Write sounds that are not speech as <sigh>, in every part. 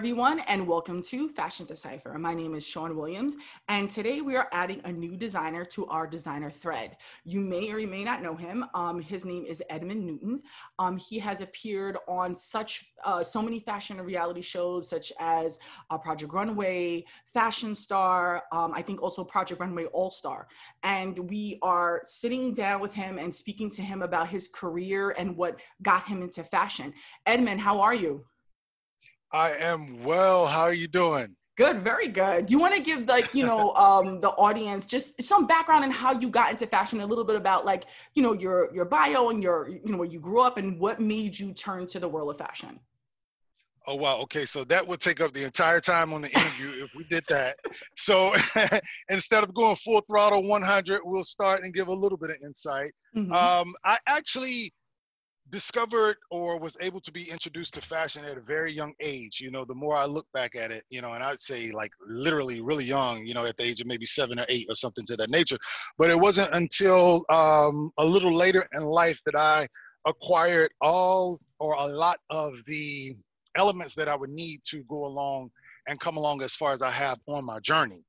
Everyone, and welcome to Fashion Decipher. My name is Sean Williams, and today we are adding a new designer to our designer thread. You may or you may not know him. Um, his name is Edmund Newton. Um, he has appeared on such uh, so many fashion and reality shows, such as uh, Project Runway, Fashion Star, um, I think also Project Runway All Star. And we are sitting down with him and speaking to him about his career and what got him into fashion. Edmund, how are you? I am well. How are you doing? Good, very good. Do you want to give like, you know, <laughs> um the audience just some background on how you got into fashion, a little bit about like, you know, your your bio and your, you know, where you grew up and what made you turn to the world of fashion? Oh wow, okay, so that would take up the entire time on the interview if we did that. <laughs> So <laughs> instead of going full throttle 100, we'll start and give a little bit of insight. Mm-hmm. Um, I actually discovered or was able to be introduced to fashion at a very young age you know the more i look back at it you know and i'd say like literally really young you know at the age of maybe seven or eight or something to that nature. But it wasn't until um, a little later in life that i acquired all or a lot of the elements that i would need to go along and come along as far as i have on my journey.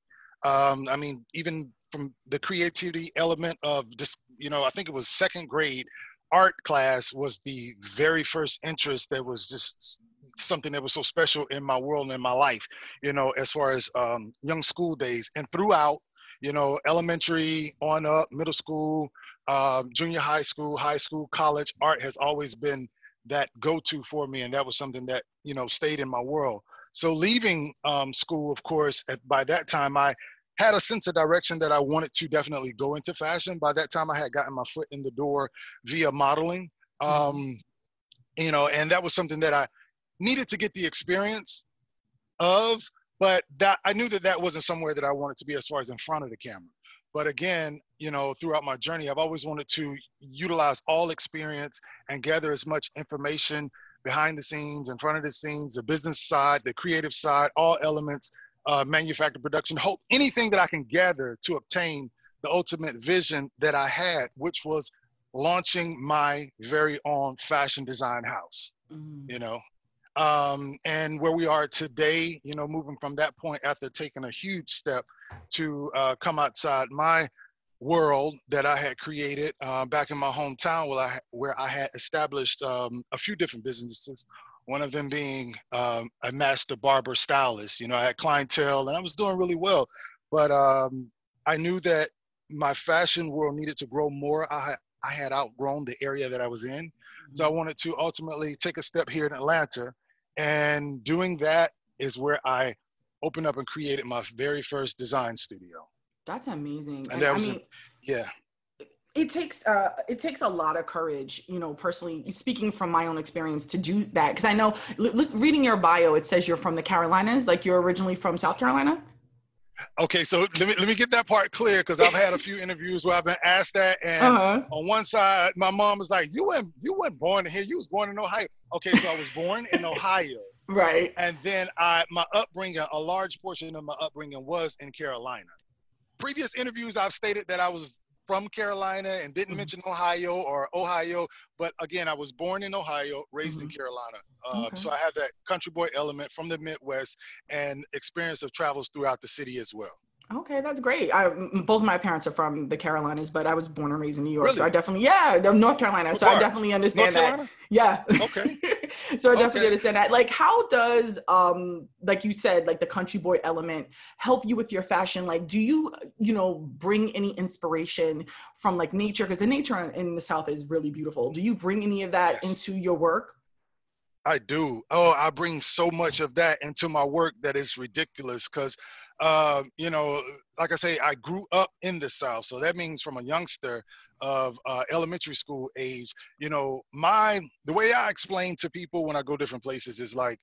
Um, i mean even from the creativity element of just you know i think it was second grade art class was the very first interest that was just something that was so special in my world and in my life, you know, as far as um, young school days and throughout, you know, elementary on up, middle school, um, junior high school, high school, college, art has always been that go-to for me. And that was something that, you know, stayed in my world. So leaving um, school, of course, at, by that time, I had a sense of direction that I wanted to definitely go into fashion. By that time, I had gotten my foot in the door via modeling. Mm-hmm. Um, you know, and that was something that I needed to get the experience of, but that I knew that that wasn't somewhere that I wanted to be as far as in front of the camera. But again, you know, throughout my journey, I've always wanted to utilize all experience and gather as much information behind the scenes, in front of the scenes, the business side, the creative side, all elements uh, manufacturing production, hope anything that I can gather to obtain the ultimate vision that I had, which was launching my very own fashion design house. Mm. You know, um, and where we are today, you know, moving from that point after taking a huge step to uh, come outside my world that I had created uh, back in my hometown, where I where I had established um, a few different businesses one of them being um, a master barber stylist. You know, I had clientele and I was doing really well, but um, I knew that my fashion world needed to grow more. I, I had outgrown the area that I was in. Mm-hmm. So I wanted to ultimately take a step here in Atlanta. And doing that is where I opened up and created my very first design studio. That's amazing. And, that was, I mean, a, yeah it takes uh it takes a lot of courage you know personally speaking from my own experience to do that because i know reading your bio it says you're from the carolinas like you're originally from south carolina? Okay so let me let me get that part clear because i've had a few interviews where i've been asked that and uh-huh. on one side my mom was like you weren't you weren't born here you was born in ohio. Okay so i was born in ohio. <laughs> Right. And then i my upbringing a large portion of my upbringing was in carolina. Previous interviews i've stated that i was from Carolina and didn't mm-hmm. mention Ohio or Ohio, but again, I was born in Ohio, raised mm-hmm. in Carolina. Uh, okay. So I have that country boy element from the Midwest and experience of travels throughout the city as well. Okay, that's great. I, both my parents are from the Carolinas, but I was born and raised in New York, really? so I definitely, yeah, North Carolina. so I definitely understand that. Yeah. Okay. <laughs> so I definitely okay. understand that. Like, how does, um, like you said, like the country boy element help you with your fashion? Like, do you, you know, bring any inspiration from like nature? Because the nature in the South is really beautiful. Do you bring any of that yes. into your work? I do. Oh, I bring so much of that into my work that is ridiculous because uh, you know, like I say, I grew up in the South. So that means from a youngster of uh, elementary school age, you know, my, the way I explain to people when I go different places is like,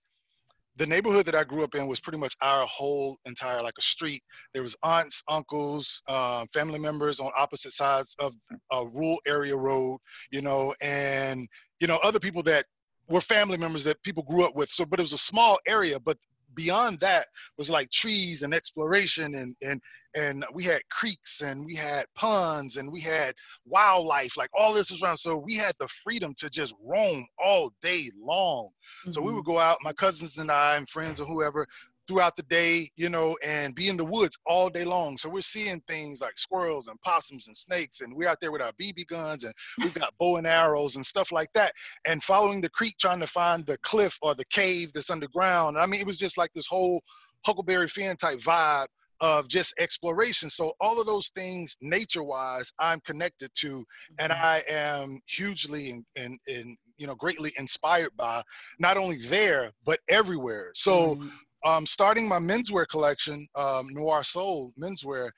the neighborhood that I grew up in was pretty much our whole entire like a street. There was aunts, uncles, uh, family members on opposite sides of a rural area road, you know, and you know other people that were family members that people grew up with. So, but it was a small area, but beyond that was like trees and exploration and and and we had creeks and we had ponds and we had wildlife like all this was around so we had the freedom to just roam all day long mm-hmm. so we would mm-hmm. go out my cousins and i and friends or whoever throughout the day, you know, and be in the woods all day long. So we're seeing things like squirrels and possums and snakes, and we're out there with our BB guns and we've got bow and arrows and stuff like that, and following the creek trying to find the cliff or the cave that's underground. I mean, it was just like this whole Huckleberry Finn type vibe of just exploration. So all of those things, nature-wise, I'm connected to, and mm-hmm. I am hugely and and, and you know greatly inspired by, not only there but everywhere. So. Mm-hmm um, starting my menswear collection, um, Noir Soul menswear,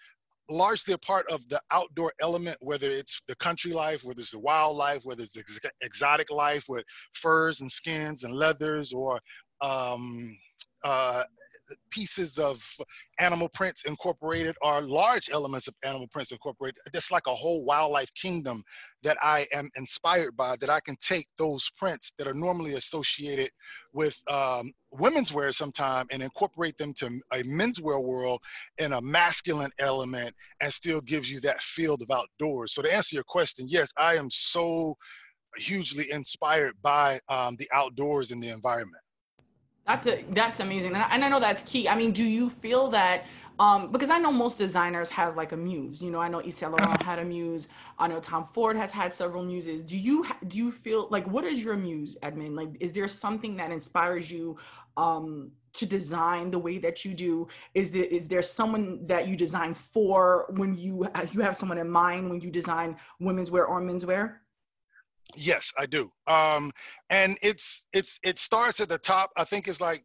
largely a part of the outdoor element, whether it's the country life, whether it's the wildlife, whether it's ex- exotic life with furs and skins and leathers, or um, uh, pieces of animal prints incorporated are large elements of animal prints incorporated. It's like a whole wildlife kingdom that I am inspired by that I can take those prints that are normally associated with um, women's wear sometime and incorporate them to a menswear world in a masculine element and still gives you that field of outdoors. So to answer your question, yes, I am so hugely inspired by um, the outdoors and the environment. That's a that's amazing, and I, and I know that's key. I mean, do you feel that? Um, because I know most designers have like a muse. You know, I know Yves Laurent had a muse. I know Tom Ford has had several muses. Do you do you feel like what is your muse, Edmond? Like, is there something that inspires you um, to design the way that you do? Is there is there someone that you design for when you you have someone in mind when you design women's wear or men's wear? Yes, I do. Um, and it's it's it starts at the top. I think it's like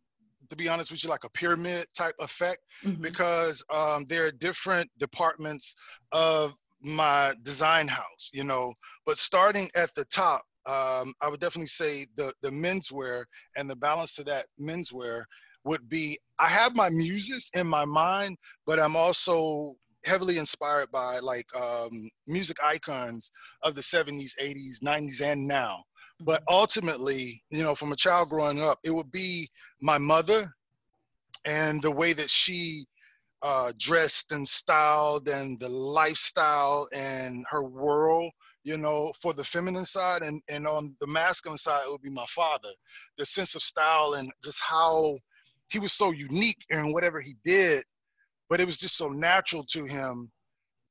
to be honest with you, like a pyramid type effect mm-hmm. because um, there are different departments of my design house, you know. But starting at the top, um, I would definitely say the the menswear and the balance to that menswear would be I have my muses in my mind, but I'm also heavily inspired by like um, music icons of the 70s, 80s, 90s, and now. But mm-hmm. ultimately, you know, from a child growing up, it would be my mother and the way that she uh, dressed and styled and the lifestyle and her world you know, for the feminine side and, and on the masculine side, it would be my father. The sense of style and just how he was so unique in whatever he did but it was just so natural to him.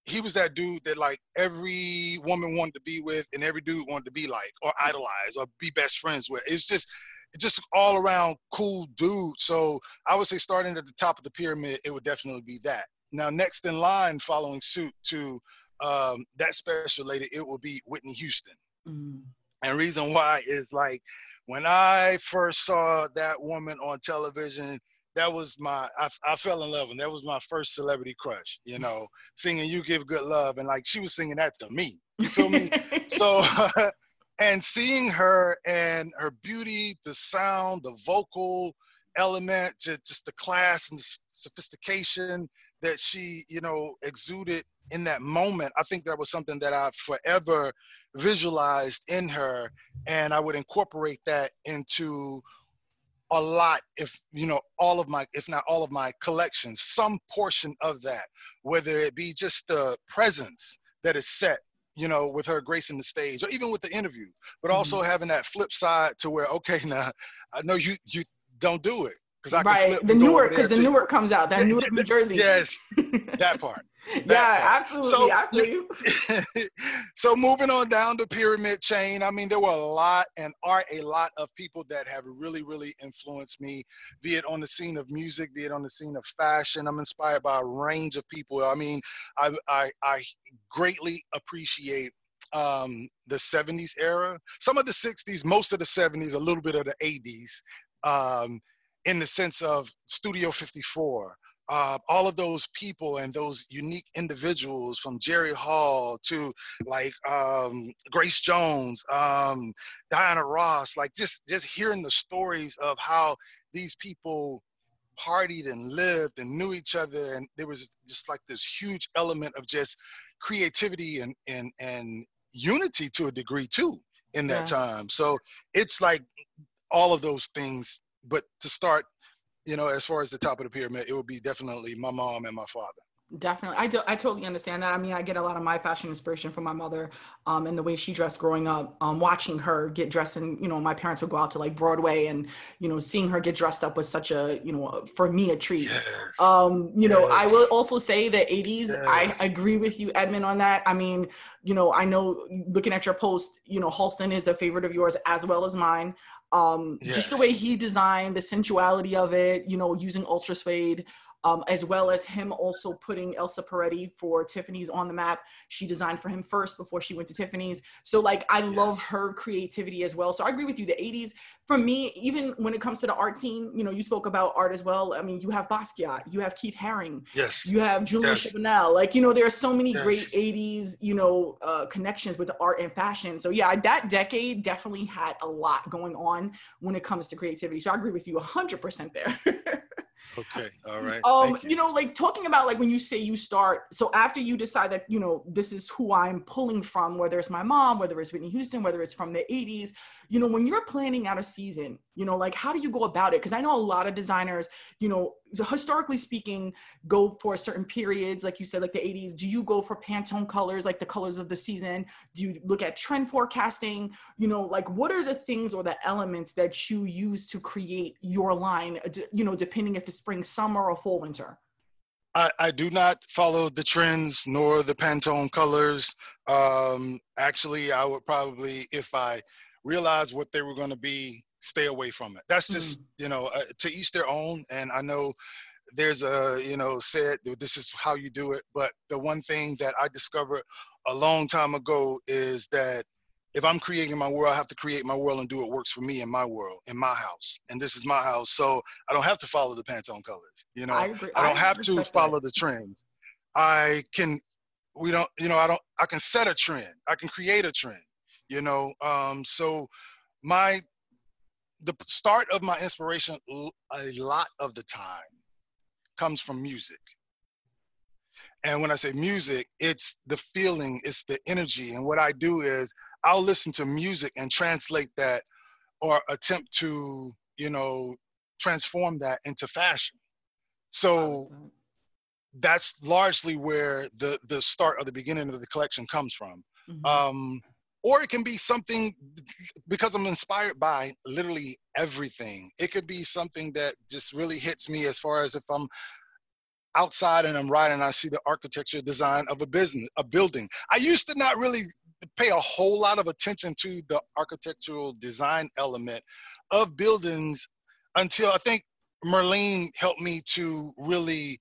He was that dude that like every woman wanted to be with and every dude wanted to be like or idolize or be best friends with. It's just it's just all around cool dude. So I would say starting at the top of the pyramid, it would definitely be that. Now next in line, following suit to um, that special lady, it will be Whitney Houston. Mm-hmm. And reason why is like when I first saw that woman on television, that was my I, I fell in love and that was my first celebrity crush you know singing you give good love and like she was singing that to me. You feel me? <laughs> So <laughs> and seeing her and her beauty the sound the vocal element just, just the class and the sophistication that she you know exuded in that moment i think that was something that i forever visualized in her and i would incorporate that into a lot if you know all of my if not all of my collections some portion of that whether it be just the presence that is set you know with her gracing the stage or even with the interview but also mm-hmm. having that flip side to where okay <laughs> now i know you you don't do it because I right the Newark because the Newark comes out that <laughs> Newark, New Jersey. Yes, <laughs> that part. That yeah, part. absolutely. So, I feel you. <laughs> so moving on down the pyramid chain, I mean, there were a lot and are a lot of people that have really, really influenced me, be it on the scene of music, be it on the scene of fashion. I'm inspired by a range of people. I mean, I I, I greatly appreciate um, the 70s era, some of the 60s, most of the 70s, a little bit of the 80s. Um, in the sense of Studio 54, uh, all of those people and those unique individuals from Jerry Hall to like um, Grace Jones, um, Diana Ross, like just just hearing the stories of how these people partied and lived and knew each other, and there was just like this huge element of just creativity and and and unity to a degree too in that yeah. time. So it's like all of those things but to start, you know, as far as the top of the pyramid, it would be definitely my mom and my father. Definitely. I do. I totally understand that. I mean, I get a lot of my fashion inspiration from my mother um, and the way she dressed growing up, um, watching her get dressed. And, you know, my parents would go out to like Broadway and, you know, seeing her get dressed up was such a, you know, for me, a treat. Yes. Um, you yes. know, I will also say the 80s, yes. I agree with you, Edmund, on that. I mean, you know, I know looking at your post, you know, Halston is a favorite of yours as well as mine. Um, just the way he designed the sensuality of it, you know, using ultra suede um, as well as him also putting Elsa Peretti for Tiffany's on the map. She designed for him first before she went to Tiffany's. So like I yes. love her creativity as well. So I agree with you. The 80s, for me, even when it comes to the art scene, you know, you spoke about art as well. I mean, you have Basquiat, you have Keith Haring, yes, you have Julian yes. Schnabel. Like, you know, there are so many yes. great 80s, you know, uh, connections with art and fashion. So yeah, that decade definitely had a lot going on when it comes to creativity. So I agree with you 100% there. <laughs> Okay. All <laughs> right. Um, you. you. know, like talking about like when you say you start, so after you decide that, you know, this is who I'm pulling from, whether it's my mom, whether it's Whitney Houston, whether it's from the 80s, you know, when you're planning out a season, you know, like how do you go about it? Because I know a lot of designers, you know, historically speaking, go for certain periods, like you said, like the 80s. Do you go for Pantone colors, like the colors of the season? Do you look at trend forecasting? You know, like what are the things or the elements that you use to create your line, you know, depending if it's spring, summer, or fall, winter? I, I, do not follow the trends nor the Pantone colors. Um, actually, I would probably, if I realized what they were going to be, stay away from it. That's just, mm. you know, uh, to each their own. And I know there's a, you know, said this is how you do it. But the one thing that I discovered a long time ago is that if I'm creating my world, I have to create my world and do what works for me in my world, in my house. And this is my house. So I don't have to follow the Pantone colors. You know, I, I don't I have to follow that. the trends. I can, we don't, you know, I don't, I can set a trend. I can create a trend, you know. Um, so my, the start of my inspiration a lot of the time comes from music. And when I say music, it's the feeling, it's the energy. And what I do is I'll listen to music and translate that or attempt to, you know, transform that into fashion. So that's largely where the the start or the beginning of the collection comes from. Mm-hmm. Um, or it can be something because I'm inspired by literally everything. It could be something that just really hits me as far as if I'm outside and I'm riding, I see the architecture design of a business, a building. I used to not really pay a whole lot of attention to the architectural design element of buildings until I think Merlene helped me to really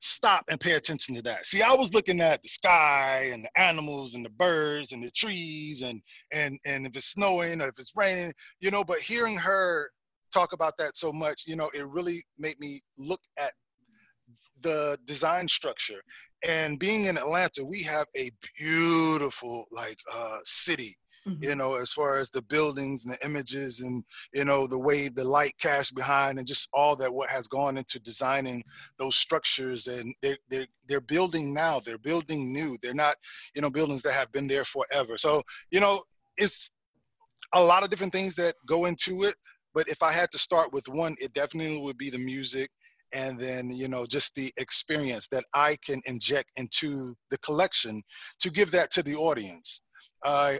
stop and pay attention to that. See, I was looking at the sky and the animals and the birds and the trees and and and if it's snowing or if it's raining, you know, but hearing her talk about that so much, you know, it really made me look at the design structure and being in Atlanta, we have a beautiful like uh, city. Mm-hmm. You know, as far as the buildings and the images, and you know the way the light cast behind, and just all that what has gone into designing those structures. And they're they're they're building now. They're building new. They're not, you know, buildings that have been there forever. So you know, it's a lot of different things that go into it. But if I had to start with one, it definitely would be the music and then you know just the experience that i can inject into the collection to give that to the audience i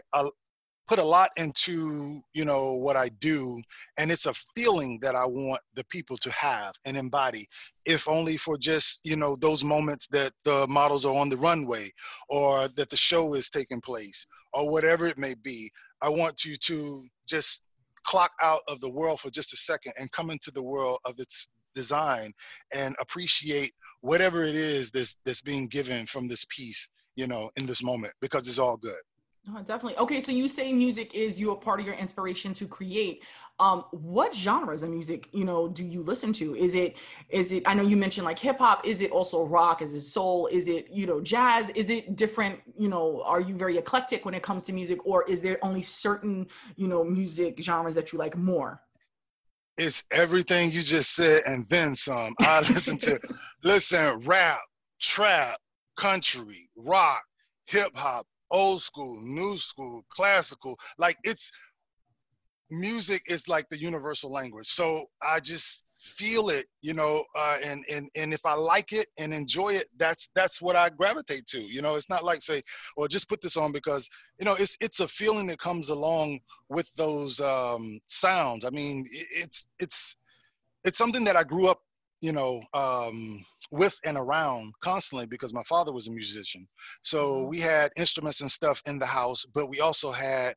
put a lot into you know what i do and it's a feeling that i want the people to have and embody. If only for just you know those moments that the models are on the runway or that the show is taking place or whatever it may be i want you to just clock out of the world for just a second and come into the world of its design and appreciate whatever it is that's that's being given from this piece you know in this moment because it's all good oh, definitely. Okay so you say music is you a part of your inspiration to create. Um what genres of music you know do you listen to? Is it is it i know you mentioned like hip hop is it also rock? Is it soul? Is it you know jazz? Is it different you know are you very eclectic when it comes to music or is there only certain you know music genres that you like more? It's everything you just said and then some. I <laughs> listen to listen rap, trap, country, rock, hip hop, old school, new school, classical. Like it's music is like the universal language. So I just feel it, you know, uh, and and and if I like it and enjoy it, that's that's what I gravitate to. You know, it's not like say, well, just put this on because you know it's it's a feeling that comes along with those um, sounds. I mean, it's it's it's something that I grew up, you know, um, with and around constantly because my father was a musician. So mm-hmm. we had instruments and stuff in the house, but we also had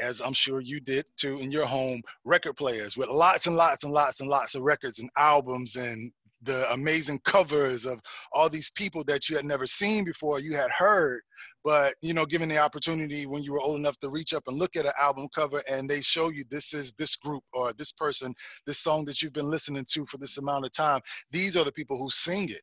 as I'm sure you did too in your home, record players with lots and lots and lots and lots of records and albums and the amazing covers of all these people that you had never seen before, you had heard. But you know, given the opportunity when you were old enough to reach up and look at an album cover and they show you this is this group or this person, this song that you've been listening to for this amount of time, these are the people who sing it.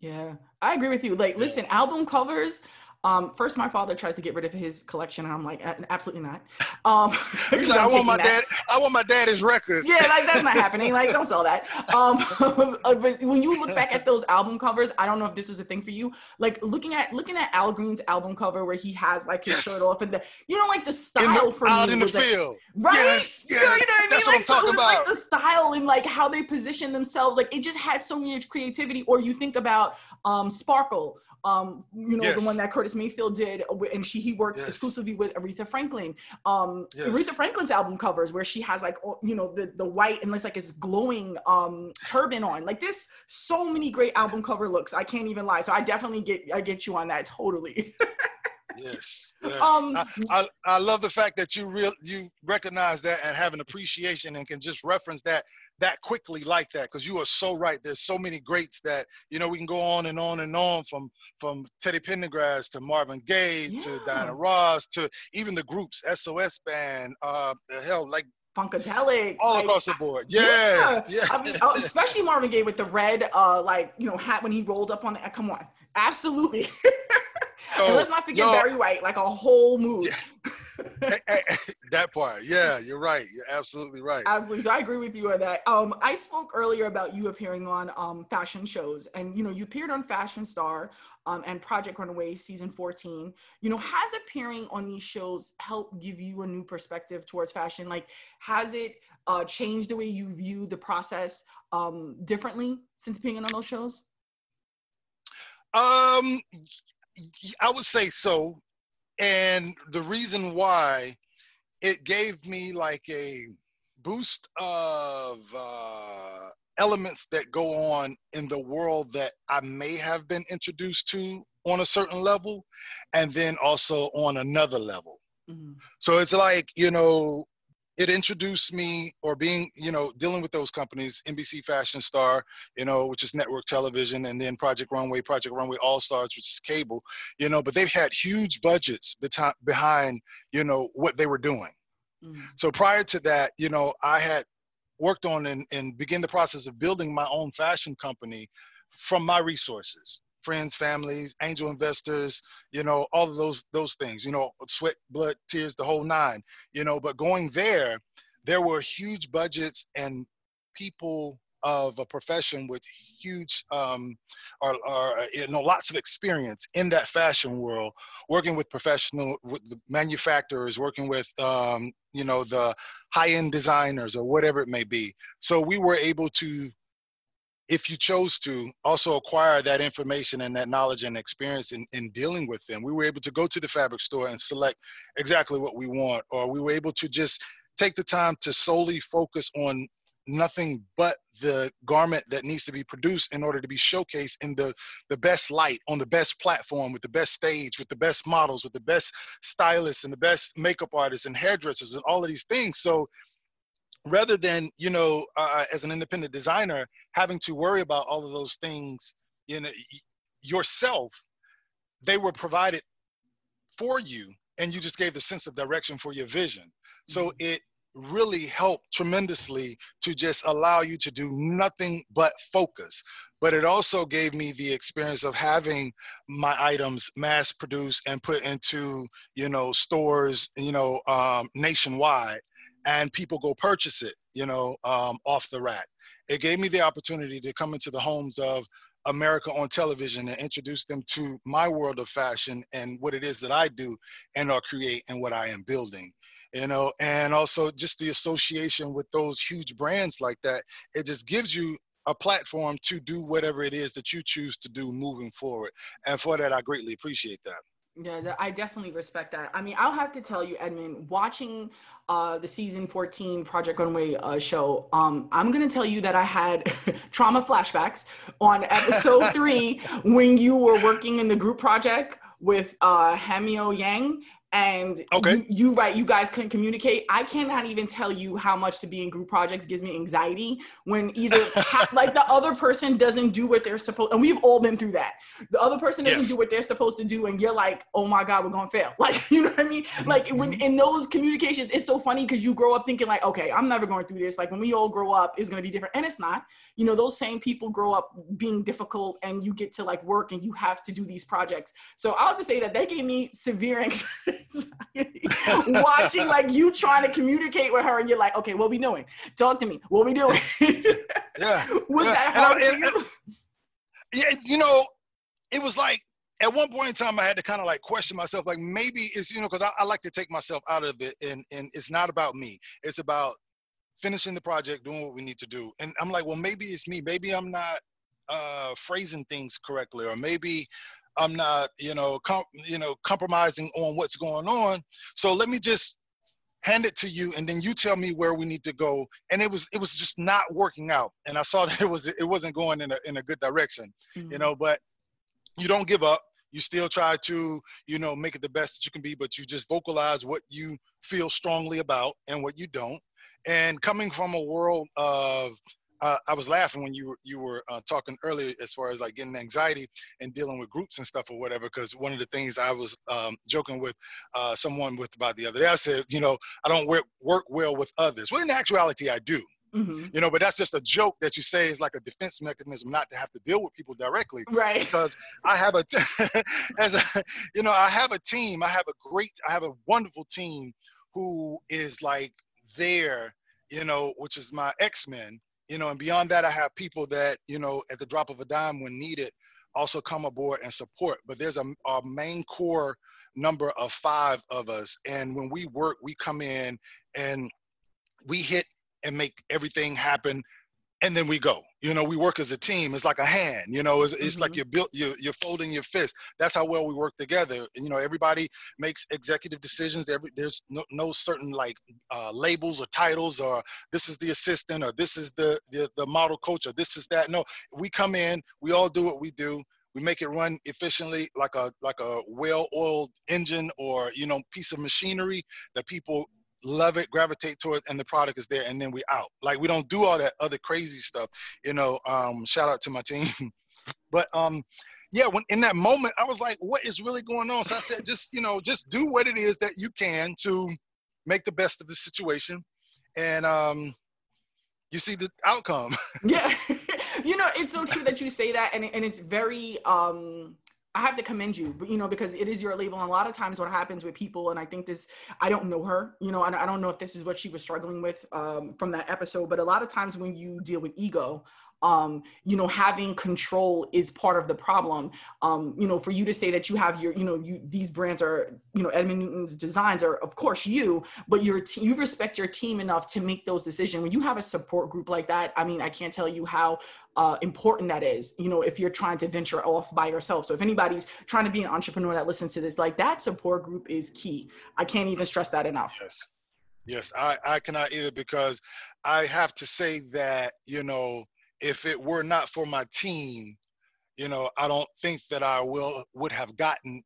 Yeah, I agree with you. Like, listen, album covers um, first, my father tries to get rid of his collection, and I'm like, absolutely not. Um, <laughs> He's like, I want my that. dad. I want my daddy's records. Yeah, like that's not happening. Like, don't sell that. <laughs> Um, <laughs> uh, but when you look back at those album covers, I don't know if this was a thing for you. Like looking at looking at Al Green's album cover where he has like his yes. shirt off and the, you know, like the style the, for out me in the field, right? Yes, yes. So, you know what I mean? That's like, what I'm so talking about. Like the style and like how they position themselves, like it just had so much creativity. Or you think about um, Sparkle um, you know, yes. the one that Curtis Mayfield did, and she he works yes. exclusively with Aretha Franklin. Um, yes. Aretha Franklin's album covers where she has like you know the the white and it's like this glowing um turban on. Like this, so many great album cover looks. I can't even lie. So I definitely get I get you on that totally. yes, <laughs> yes. Um, I, I, I love the fact that you real you recognize that and have an appreciation and can just reference that that quickly like that because you are so right. There's so many greats that you know we can go on and on and on from from Teddy Pendergrass to Marvin Gaye yeah. to Diana Ross to even the groups SOS Band, uh, hell like funkadelic all like, across the board yeah, yeah. i mean uh, especially marvin gaye with the red uh like you know hat when he rolled up on the come on absolutely so, <laughs> and let's not forget yo, barry white like a whole move yeah. <laughs> <laughs> that part. Yeah, you're right. You're absolutely right. Absolutely. So I agree with you on that. Um, I spoke earlier about you appearing on um fashion shows, and you know, you appeared on Fashion Star um and Project Runway season 14. You know, has appearing on these shows helped give you a new perspective towards fashion? Like, has it uh changed the way you view the process um differently since being on those shows? Um I would say so and the reason why it gave me like a boost of uh, elements that go on in the world that I may have been introduced to on a certain level, and then also on another level. Mm-hmm. So it's like, you know, it introduced me or being you know dealing with those companies nbc fashion star you know which is network television and then project runway project runway all stars which is cable you know but they've had huge budgets behind you know what they were doing mm-hmm. so prior to that you know i had worked on and, and begin the process of building my own fashion company from my resources friends, families, angel investors, you know, all of those those things, you know, sweat, blood, tears, the whole nine, you know. But going there, there were huge budgets and people of a profession with huge um, or, or you know lots of experience in that fashion world working with professional with manufacturers working with um, you know the high-end designers or whatever it may be so we were able to if you chose to also acquire that information and that knowledge and experience in, in dealing with them. We were able to go to the fabric store and select exactly what we want or we were able to just take the time to solely focus on nothing but the garment that needs to be produced in order to be showcased in the the best light on the best platform with the best stage with the best models with the best stylists and the best makeup artists and hairdressers and all of these things. So rather than you know uh, as an independent designer having to worry about all of those things you know yourself they were provided for you and you just gave the sense of direction for your vision. So mm-hmm. it really helped tremendously to just allow you to do nothing but focus. But it also gave me the experience of having my items mass produced and put into you know stores you know um, nationwide and people go purchase it, you know, um, off the rack. It gave me the opportunity to come into the homes of America on television and introduce them to my world of fashion and what it is that I do and or create and what I am building. you know, and also just the association with those huge brands like that. It just gives you a platform to do whatever it is that you choose to do moving forward. And for that, I greatly appreciate that. Yeah, I definitely respect that. I mean, I'll have to tell you, Edmund, watching uh, the season 14 Project Runway uh, show, um, I'm going to tell you that I had <laughs> trauma flashbacks on episode <laughs> three when you were working in the group project with uh, Hamyo Yang and okay. you, you right you guys couldn't communicate. I cannot even tell you how much to be in group projects gives me anxiety when either ha- <laughs> like the other person doesn't do what they're supposed and we've all been through that. The other person doesn't yes. do what they're supposed to do and you're like oh my god we're gonna fail. <laughs> Like you know what i mean? Mm-hmm. like when in those communications it's so funny because you grow up thinking like okay i'm never going through this. Like when we all grow up it's gonna be different. And it's not. You know those same people grow up being difficult and you get to like work and you have to do these projects. So i'll just say that they gave me severe <laughs> anxiety <laughs> watching like you trying to communicate with her and you're like, okay, what we doing? Talk to me. What we doing? <laughs> yeah. Was yeah. that hard and, and, yeah, you know, it was like at one point in time I had to kind of like question myself, like maybe it's, you know, because I, I like to take myself out of it and and it's not about me. It's about finishing the project, doing what we need to do. And I'm like, well, maybe it's me. Maybe I'm not uh, phrasing things correctly, or maybe I'm not, you know, com- you know, compromising on what's going on. So let me just hand it to you, and then you tell me where we need to go. And it was it was just not working out, and I saw <laughs> that it was it wasn't going in a in a good direction, mm-hmm. you know. But you don't give up. You still try to, you know, make it the best that you can be, but you just vocalize what you feel strongly about and what you don't. And coming from a world of uh, I was laughing when you were you were uh, talking earlier as far as like getting anxiety and dealing with groups and stuff or whatever. Because one of the things I was um, joking with uh, someone with about the other day, I said, you know, I don't work work well with others. Well, in actuality, I do. Mm-hmm. You know, but that's just a joke that you say is like a defense mechanism not to have to deal with people directly. Right. Because I have a, t- <laughs> as a, you know, I have a team. I have a great, I have a wonderful team who is like there, you know, which is my X Men you know, and beyond that, I have people that, you know, at the drop of a dime when needed, also come aboard and support. But there's a, a main core number of five of us. And when we work, we come in and we hit and make everything happen and then we go. You know, we work as a team. It's like a hand. You know, it's, it's mm-hmm. like you're built. You're, you're folding your fist. That's how well we work together. You know, everybody makes executive decisions. Every there's no, no certain like uh, labels or titles or this is the assistant or this is the, the the model coach or this is that. No, we come in. We all do what we do. We make it run efficiently, like a like a well-oiled engine or you know piece of machinery that people love it, gravitate towards, and the product is there, and then we out. Like we don't do all that other crazy stuff. You know, um, shout out to my team. <laughs> but um, yeah, when in that moment, I was like, what is really going on? So I said, just you know, just do what it is that you can to make the best of the situation, and um, you see the outcome. <laughs> yeah, <laughs> you know, it's so true that you say that, and and it's very um I have to commend you, but you know, because it is your label. And a lot of times, what happens with people, and I think this, I don't know her, you know, I don't know if this is what she was struggling with um, from that episode, but a lot of times when you deal with ego, um, you know, having control is part of the problem. Um, you know, for you to say that you have your, you know, you these brands are, you know, Edmund Newton's designs are, of course, you, but your t- you respect your team enough to make those decisions. When you have a support group like that, I mean, I can't tell you how uh, important that is. You know, if you're trying to venture off by yourself. So if anybody's trying to be an entrepreneur that listens to this, like that support group is key. I can't even stress that enough. Yes. Yes, I, I cannot either because I have to say that, you know, if it were not for my team, you know, I don't think that I will would have gotten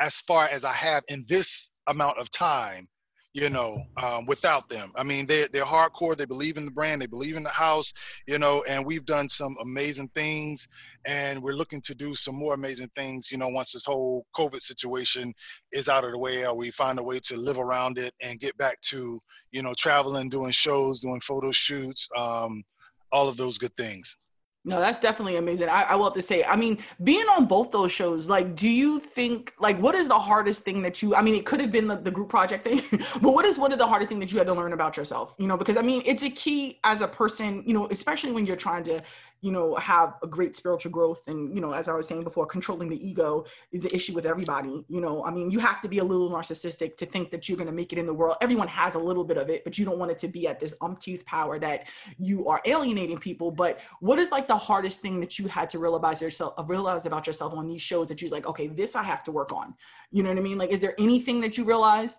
as far as I have in this amount of time, you know, um, without them. I mean, they they're hardcore. They believe in the brand. They believe in the house, you know. And we've done some amazing things, and we're looking to do some more amazing things. You know, once this whole COVID situation is out of the way, or we find a way to live around it and get back to, you know, traveling, doing shows, doing photo shoots. Um, all of those good things. No, that's definitely amazing. I, I will have to say, I mean, being on both those shows, like, do you think, like, what is the hardest thing that you, I mean, it could have been the, the group project thing, <laughs> but what is one of the hardest thing that you had to learn about yourself? You know, because I mean, it's a key as a person, you know, especially when you're trying to you know have a great spiritual growth and you know as i was saying before controlling the ego is an issue with everybody you know? I mean you have to be a little narcissistic to think that you're going to make it in the world. Everyone has a little bit of it but you don't want it to be at this umpteenth power that you are alienating people. But what is like the hardest thing that you had to realize yourself realize about yourself on these shows that you're like okay this i have to work on. You know what i mean? Like is there anything that you realize?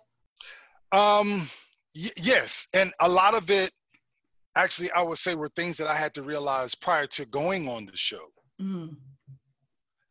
Um y- yes. And a lot of it actually I would say were things that I had to realize prior to going on the show. Mm.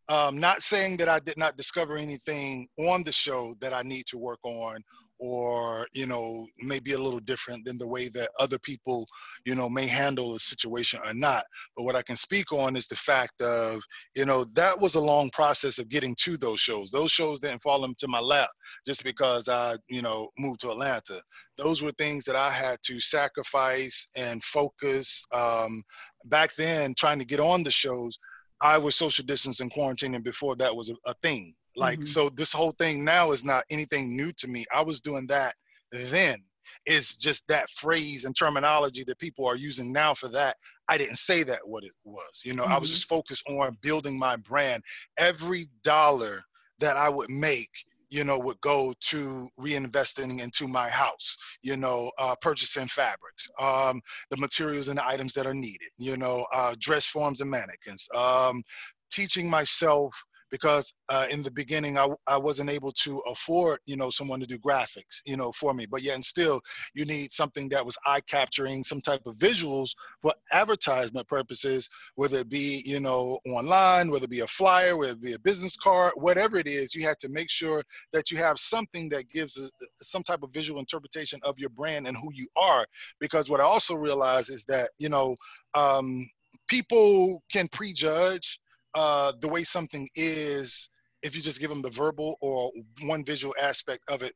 Um, not saying that I did not discover anything on the show that I need to work on or you know maybe a little different than the way that other people you know may handle a situation or not. But what i can speak on is the fact of you know that was a long process of getting to those shows. Those shows didn't fall into my lap just because i you know moved to atlanta. Those were things that i had to sacrifice and focus um, back then trying to get on the shows. I was social distancing quarantining before that was a, a thing like, mm-hmm. so this whole thing now is not anything new to me. I was doing that then. It's just that phrase and terminology that people are using now for that. I didn't say that what it was. You know, mm-hmm. I was mm-hmm. just focused on building my brand. Every dollar that I would make you know, would go to reinvesting into my house, you know, uh, purchasing fabrics, um, the materials and the items that are needed, you know, uh, dress forms and mannequins, um, teaching myself because uh, in the beginning I, I wasn't able to afford you know someone to do graphics you know for me. But yet and still you need something that was eye capturing some type of visuals for advertisement purposes whether it be you know online whether it be a flyer whether it be a business card whatever it is you have to make sure that you have something that gives a, some type of visual interpretation of your brand and who you are. Because what i also realize is that you know um, people can prejudge uh, the way something is if you just give them the verbal or one visual aspect of it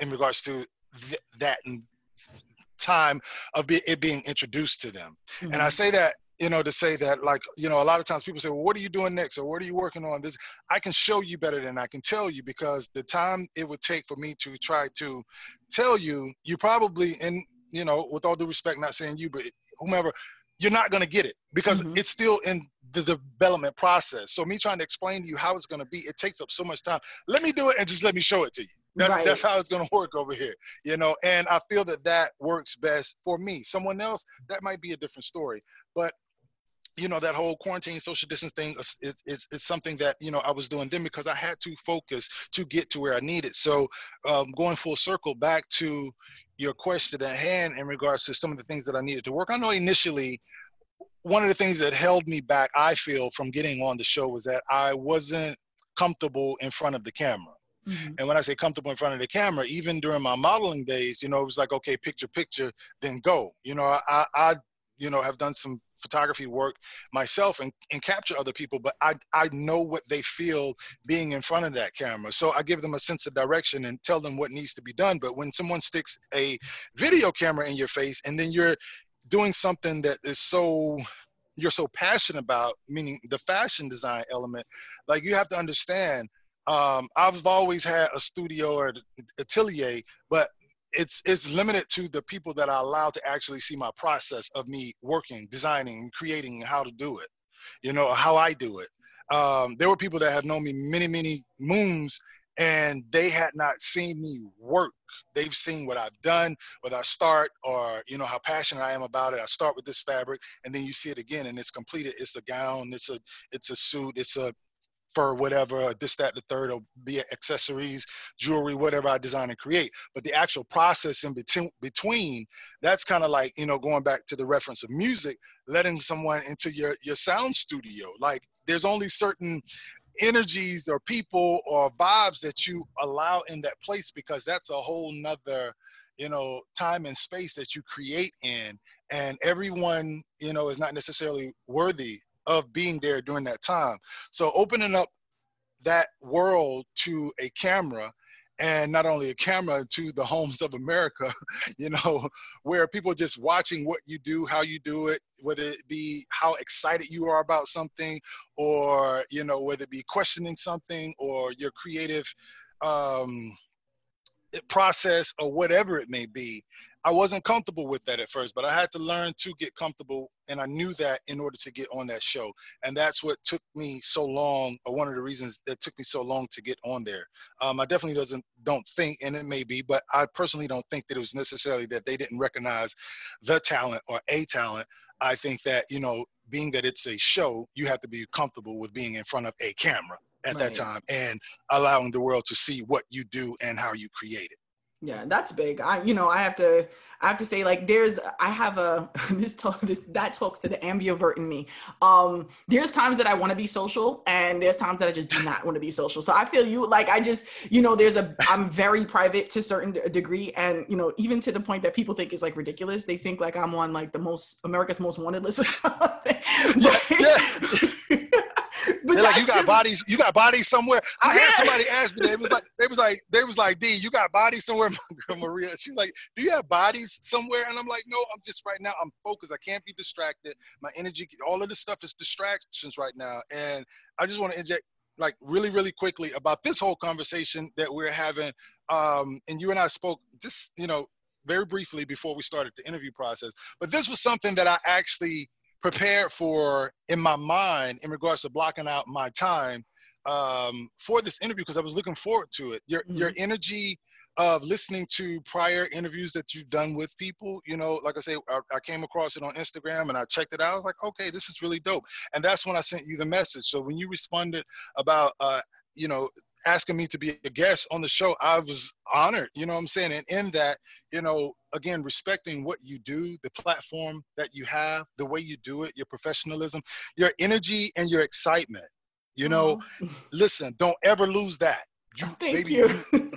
in regards to th- that time of be- it being introduced to them. Mm-hmm. And I mm-hmm. say that you know to say that like you know a lot of times people say well what are you doing next or what are you working on this i can show you better than i can tell you because the time it would take for me to try to tell you you probably and you know with all due respect not saying you but whomever you're not going to get it because mm-hmm. it's still in the development process. So me trying to explain to you how it's going to be, it takes up so much time. Let me do it and just let me show it to you. That's right. that's how it's going <laughs> to work over here, you know. And I feel that that works best for me. Someone else that might be a different story, but you know that whole quarantine social distance thing is, is, is something that you know i was doing then because i had to focus to get to where i needed so um, going full circle back to your question at hand in regards to some of the things that i needed to work i know initially one of the things that held me back, I feel, from getting on the show was that I wasn't comfortable in front of the camera. Mm-hmm. And when I say comfortable in front of the camera, even during my modeling days, you know, it was like, okay, picture, picture, then go. You know, I, I you know, have done some photography work myself and, and capture other people, but I, I know what they feel being in front of that camera. So I give them a sense of direction and tell them what needs to be done. But when someone sticks a video camera in your face and then you're doing something that is so you're so passionate about, meaning the fashion design element, like you have to understand. Um, I've always had a studio or atelier, but it's it's limited to the people that I allow to actually see my process of me working, designing, creating, how to do it. You know how I do it. Um, there were people that have known me many many moons and they had not seen me work. They've seen what I've done, whether I start or you know how passionate I am about it. I start with this fabric, and then you see it again, and it's completed. It's a gown. It's a it's a suit. It's a fur, whatever, uh, this, that, the third, or be it accessories, jewelry, whatever I design and create. But the actual process in between, between that's kind of like, you know, going back to the reference of music, letting someone into your, your sound studio. Like there's only certain energies or people or vibes that you allow in that place because that's a whole nother you know time and space that you create in and everyone you know is not necessarily worthy of being there during that time so opening up that world to a camera and not only a camera to the homes of America, <laughs> you know, where people just watching what you do, how you do it, whether it be how excited you are about something, or you know, whether it be questioning something or your creative um, process or whatever it may be. I wasn't comfortable with that at first, but I had to learn to get comfortable, and I knew that in order to get on that show, and that's what took me so long, or one of the reasons that took me so long to get on there. Um, I definitely doesn't don't think, and it may be, but I personally don't think that it was necessarily that they didn't recognize the talent or a talent. I think that you know, being that it's a show, you have to be comfortable with being in front of a camera at right. that time and allowing the world to see what you do and how you create it. Yeah, that's big. I, you know, I have to, I have to say, like, there's, I have a <laughs> this talk, this that talks to the ambivert in me. Um, there's times that I want to be social, and there's times that I just do not want to be social. So I feel you, like, I just, you know, there's a, I'm very private to a certain degree, and you know, even to the point that people think is like ridiculous. They think like I'm on like the most America's Most Wanted list or <laughs> something. yeah, yeah. <laughs> But They're like, you got just, bodies, you got bodies somewhere. I yeah. had somebody ask me, they was like, they was like, they was like, D, you got bodies somewhere, <laughs> Maria. She was like, do you have bodies somewhere? And I'm like, no, I'm just right now, I'm focused. I can't be distracted. My energy, all of this stuff is distractions right now. And I just want to inject like really, really quickly about this whole conversation that we're having. Um, and you and I spoke just, you know, very briefly before we started the interview process. But this was something that I actually prepared for in my mind in regards to blocking out my time um, for this interview because I was looking forward to it. Your mm-hmm. your energy of listening to prior interviews that you've done with people, you know, like I say, I, I, came across it on Instagram and I checked it out. I was like, okay, this is really dope. And that's when I sent you the message. So when you responded about, uh, you know, asking me to be a guest on the show, I was honored, you know what I'm saying? And in that, you know, again, respecting what you do, the platform that you have, the way you do it, your professionalism, your energy and your excitement. You know, listen, don't ever lose that. You, <laughs> Thank baby, you. you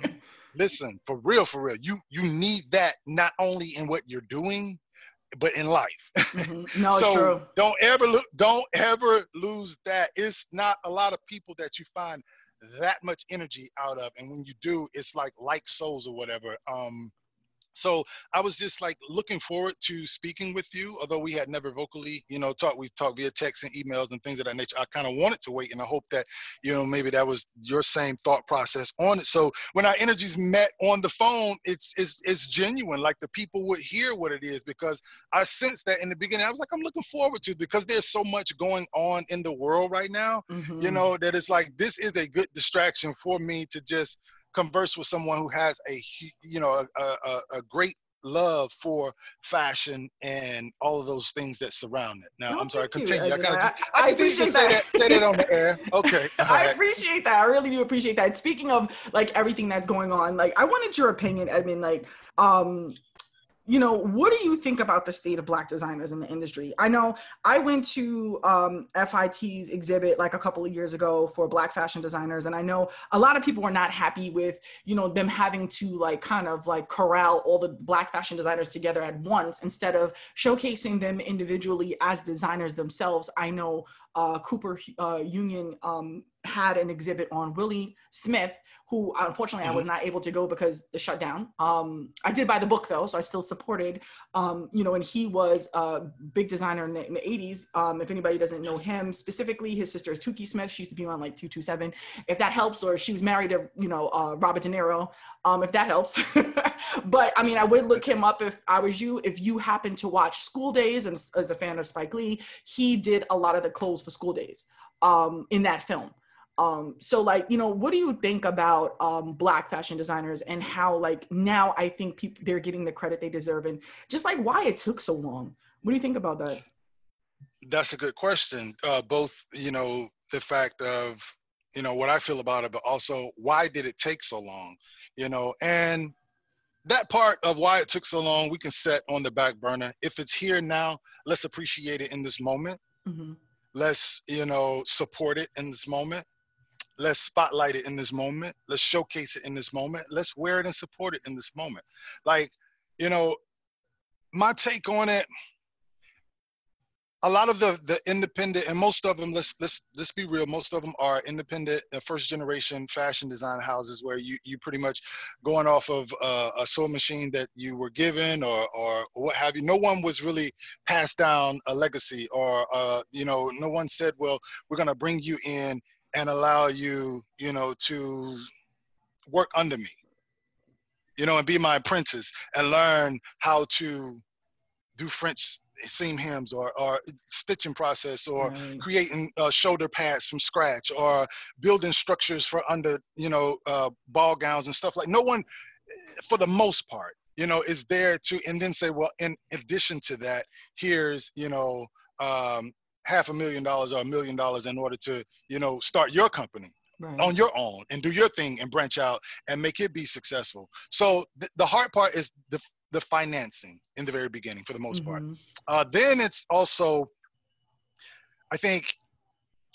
listen, for real, for real. You you need that not only in what you're doing, but in life. Mm-hmm. No, so don't ever lo- don't ever lose that. It's not a lot of people that you find that much energy out of and when you do it's like like souls or whatever um so I was just like looking forward to speaking with you, although we had never vocally, you know, talked. We talked via text and emails and things of that nature. I kind of wanted to wait, and I hope that, you know, maybe that was your same thought process on it. So when our energies met on the phone, it's it's it's genuine. Like the people would hear what it is because I sensed that in the beginning. I was like, I'm looking forward to because there's so much going on in the world right now. Mm-hmm. You know that it's like this is a good distraction for me to just converse with someone who has a you know a, a, a great love for fashion and all of those things that surround it. Now, no, I'm sorry, continue. You. I gotta just, I, I, I just need say that, say that on the <laughs> air. Okay. I right. appreciate that. I really do appreciate that. Speaking of like everything that's going on, like I wanted your opinion, Edmund, like, um, you know, what do you think about the state of Black designers in the industry? I know I went to um, FIT's exhibit like a couple of years ago for Black fashion designers, and I know a lot of people were not happy with, you know, them having to like kind of like corral all the Black fashion designers together at once instead of showcasing them individually as designers themselves. I know uh, Cooper uh, Union um, had an exhibit on Willie Smith, who unfortunately mm-hmm. I was mm-hmm. not able to go because the shutdown. Um, I did buy the book though, so I still supported. Um, you know, and he was a big designer in the, in the 80s. Um, if anybody doesn't know him specifically, his sister is Toukie Smith. She used to be on like 227. If that helps, or she was married to you know uh, Robert De Niro. Um, if that helps. <laughs> but I mean, I would look him up if I was you. If you happen to watch School Daze, and as a fan of Spike Lee, he did a lot of the clothes for School Daze um, in that film. Um, so like, you know, what do you think about um, black fashion designers and how like now I think people they're getting the credit they deserve and just like why it took so long. What do you think about that? That's a good question. Uh, both, you know, the fact of, you know, what I feel about it, but also why did it take so long? You know, and that part of why it took so long, we can set on the back burner. If it's here now, let's appreciate it in this moment. Mm-hmm. Let's, you know, support it in this moment let's spotlight it in this moment. Let's showcase it in this moment. Let's wear it and support it in this moment. Like you know my take on it a lot of the the independent and most of them let's let's let's be real most of them are independent uh, first generation fashion design houses where you you pretty much going off of uh, a sewing machine that you were given or or what have you. No one was really passed down a legacy or uh, you know no one said well we're going to bring you in and allow you, you know, to work under me. you know, and be my apprentice and learn how to do French seam hems or, or stitching process or right. creating uh, shoulder pads from scratch or building structures for under, you know, uh, ball gowns and stuff like no one, for the most part, you know, is there to, and then say, well, in addition to that, here's, you know, um, half a million dollars or a million dollars in order to, you know, start your company. Right. on your own and do your thing and branch out and make it be successful. So th- the hard part is the the financing in the very beginning for the most mm-hmm. part. Uh, then it's also, I think,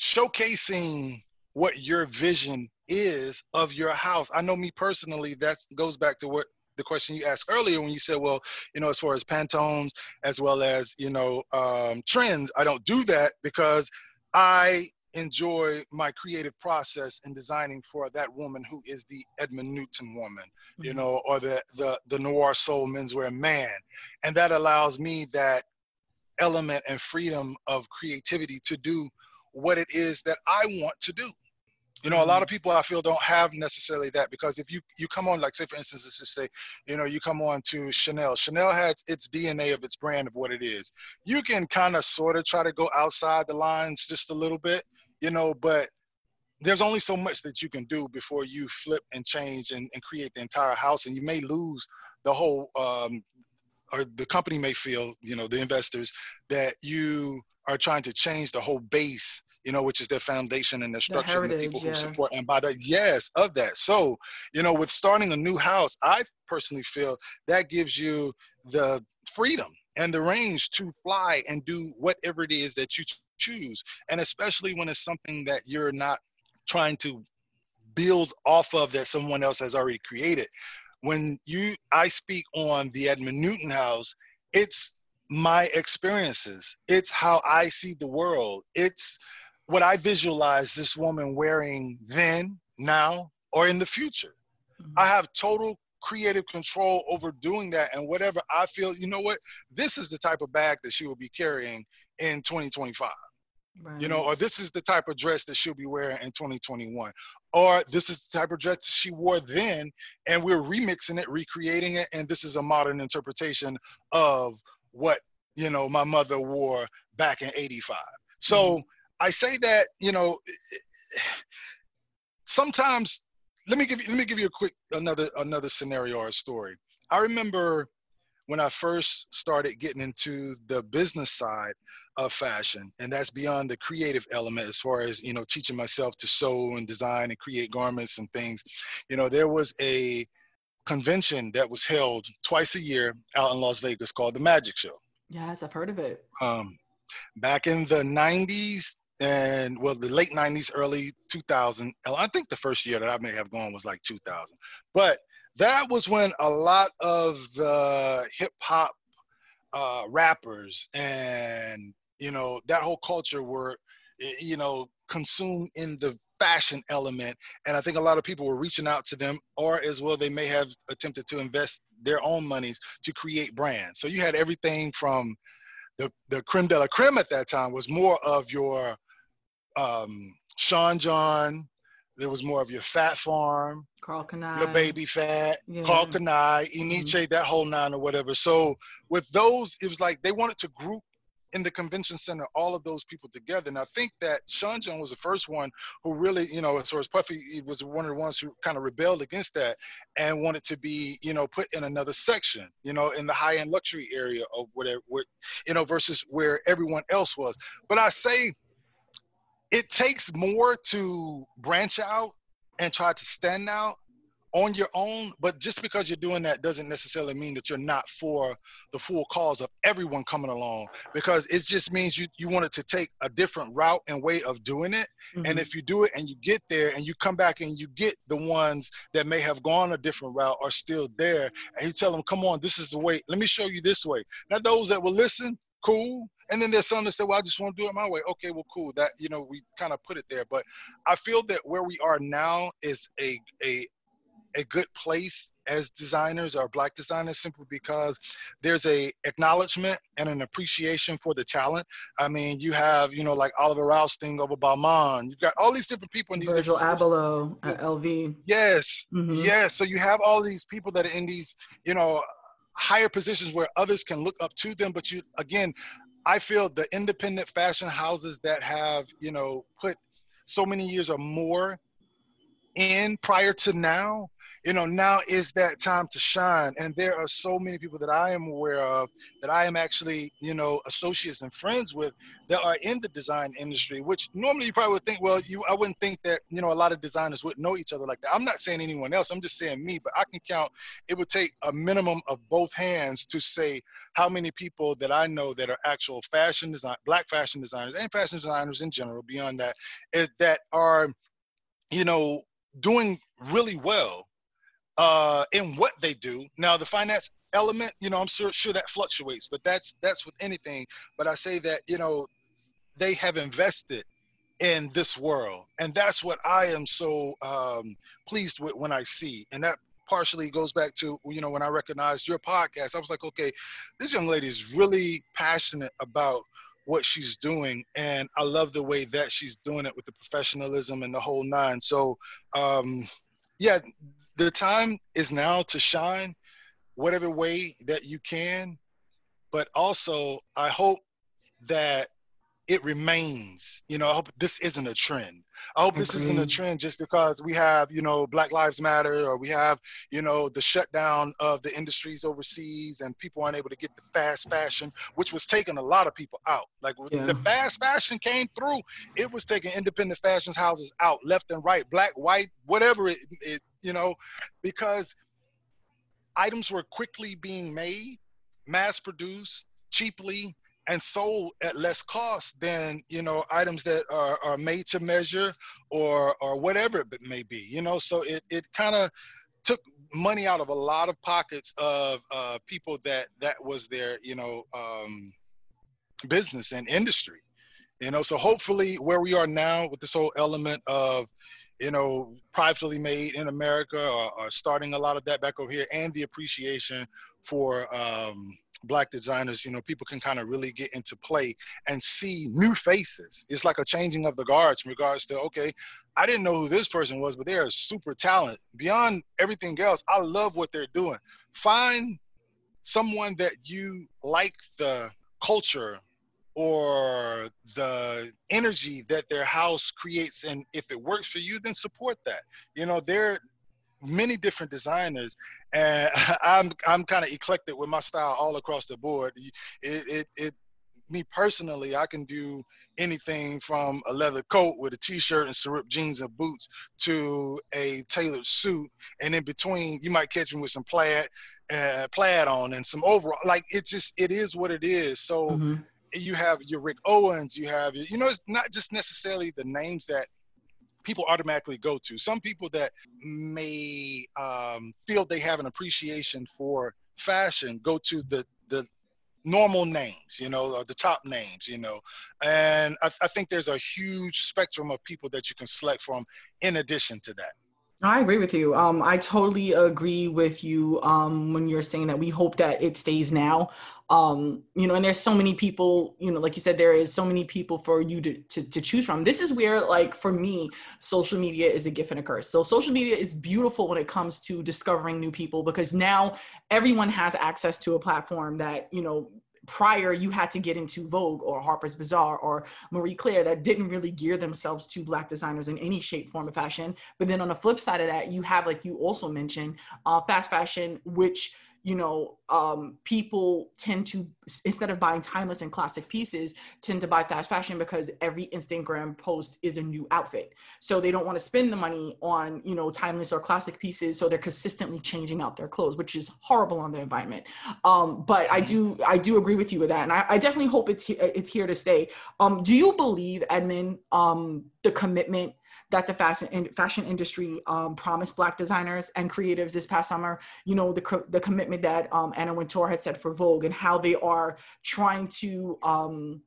showcasing what your vision is of your house. I know me personally, that goes back to what the question you asked earlier when you said, well, you know, as far as Pantones as well as, you know, um, trends, I don't do that because I enjoy my creative process in designing for that woman who is the Edmund Newton woman, mm-hmm. you know, or the, the, the noir soul menswear man. And that allows me that element and freedom of creativity to do what it is that I want to do you know a lot of mm-hmm. people i feel don't have necessarily that because if you you come on like say for instance let's just say you know you come on to chanel chanel has its dna of its brand of what it is you can kind of sort of try to go outside the lines just a little bit you know but there's only so much that you can do before you flip and change and, and create the entire house and you may lose the whole um, or the company may feel you know the investors that you are trying to change the whole base you know, which is their foundation and their structure the and the people yeah. who support. And by the yes, of that. So, you know, with starting a new house, I personally feel that gives you the freedom and the range to fly and do whatever it is that you choose. And especially when it's something that you're not trying to build off of that someone else has already created. When you I speak on the Edmund Newton house, it's my experiences. It's how I see the world. It's what I visualize this woman wearing then, now, or in the future. Mm-hmm. I have total creative control over doing that and whatever I feel, you know what? This is the type of bag that she will be carrying in 2025. Right. You know, or this is the type of dress that she'll be wearing in 2021. Or this is the type of dress she wore then, and we're remixing it, recreating it, and this is a modern interpretation of what, you know, my mother wore back in 85. So mm-hmm. I say that, you know, sometimes let me give you let me give you a quick another another scenario or a story. I remember when I first started getting into the business side of fashion, and that's beyond the creative element as far as you know teaching myself to sew and design and create garments and things. You know, there was a convention that was held twice a year out in Las Vegas called the Magic Show. Yes, I've heard of it. Um, back in the 90s, and well the late 90s early 2000 i think the first year that i may have gone was like 2000 but that was when a lot of the hip hop uh, rappers and you know that whole culture were you know consumed in the fashion element. And i think a lot of people were reaching out to them or as well they may have attempted to invest their own monies to create brands. So you had everything from the, the creme de la creme at that time was more of your um, Sean John. There was more of your Phat Farm, Karl Kani, your Baby Phat, yeah. Karl Kani, Enyce, mm-hmm. that whole nine or whatever. So with those, it was like they wanted to group in the convention center all of those people together. And I think that Sean John was the first one who really, you know, as far as Puffy, he was one of the ones who kind of rebelled against that and wanted to be, you know, put in another section, you know, in the high end luxury area of whatever, where, you know, versus where everyone else was. But I say it takes more to branch out and try to stand out on your own but just because you're doing that doesn't necessarily mean that you're not for the full cause of everyone coming along because it just means you you wanted to take a different route and way of doing it. Mm-hmm. and if you do it and you get there and you come back and you get the ones that may have gone a different route are still there and you tell them come on this is the way. Let me show you this way. Now those that will listen cool and then there's some that say, well, I just want to do it my way. Okay, well, cool. That, you know, we kind of put it there. But I feel that where we are now is a, a a good place as designers or black designers simply because there's a acknowledgement and an appreciation for the talent. I mean, you have, you know, like Oliver Rousteing over Balmain. You've got all these different people in these Virgil Abloh at LV. Yes. Mm-hmm. Yes. So you have all these people that are in these, you know, higher positions where others can look up to them. But you again, I feel the independent fashion houses that have, you know, put so many years or more in prior to now you know, now is that time to shine. And there are so many people that I am aware of that I am actually, you know, associates and friends with that are in the design industry, which normally you probably would think, well, you I wouldn't think that, you know, a lot of designers would know each other like that. I'm not saying anyone else, I'm just saying me, but I can count, it would take a minimum of both hands to say how many people that I know that are actual fashion design, black fashion designers and fashion designers in general, beyond that, is that are, you know, doing really well uh, in what they do. Now, the finance element, you know, I'm sure, sure that fluctuates, but that's that's with anything. But I say that you know, they have invested in this world, and that's what I am so um, pleased with when I see, and that partially goes back to you know when I recognized your podcast. I was like, okay, this young lady is really passionate about what she's doing and i love the way that she's doing it with the professionalism and the whole nine so um yeah the time is now to shine whatever way that you can but also i hope that it remains. You know i hope this isn't a trend. I hope this isn't a trend just because we have you know black lives matter or we have you know the shutdown of the industries overseas and people aren't able to get the fast fashion which was taking a lot of people out. Like yeah. the fast fashion came through it was taking independent fashion houses out left and right black white whatever it, it you know, because items were quickly being made, mass produced, cheaply, and sold at less cost than you know items that are, are made to measure or or whatever it may be. You know, so it it kind of took money out of a lot of pockets of uh, people that that was their you know um, business and industry. You know, so hopefully where we are now with this whole element of you know, privately made in America or, are, starting a lot of that back over here, and the appreciation for um, black designers. You know, people can kind of really get into play and see new faces. It's like a changing of the guards in regards to okay, I didn't know who this person was, but they're super talent. Beyond everything else, I love what they're doing. Find someone that you like the culture or the energy that their house creates and if it works for you then support that you know there are many different designers and <laughs> i'm i'm kind of eclectic with my style all across the board. It, it it me personally i can do anything from a leather coat with a t-shirt and some ripped jeans and boots to a tailored suit. And in between you might catch me with some plaid uh, plaid on and some overall like it just it is what it is. So mm-hmm. you have your Rick Owens, you have, you know, it's not just necessarily the names that people automatically go to. Some people that may um, feel they have an appreciation for fashion go to the the normal names, you know, or the top names, you know. And I, I think there's a huge spectrum of people that you can select from in addition to that. I agree with you. Um, I totally agree with you um, when you're saying that we hope that it stays now. Um, you know, and there's so many people, you know, like you said, there is so many people for you to, to, to choose from. This is where, like, for me, social media is a gift and a curse. So social media is beautiful when it comes to discovering new people because now everyone has access to a platform that, you know, prior you had to get into Vogue or Harper's Bazaar or Marie Claire that didn't really gear themselves to black designers in any shape, form, or fashion. But then on the flip side of that, you have like you also mentioned uh, fast fashion, which you know um, people tend to instead of buying timeless and classic pieces tend to buy fast fashion because every instagram post is a new outfit. So they don't want to spend the money on you know timeless or classic pieces so they're consistently changing out their clothes which is horrible on the environment. Um, but i do i do agree with you with that and i, I definitely hope it's it's here to stay. Um, do you believe edmund um, the commitment that the fashion fashion industry um, promised Black designers and creatives this past summer. You know, the the commitment that um, Anna Wintour had said for Vogue and how they are trying to um,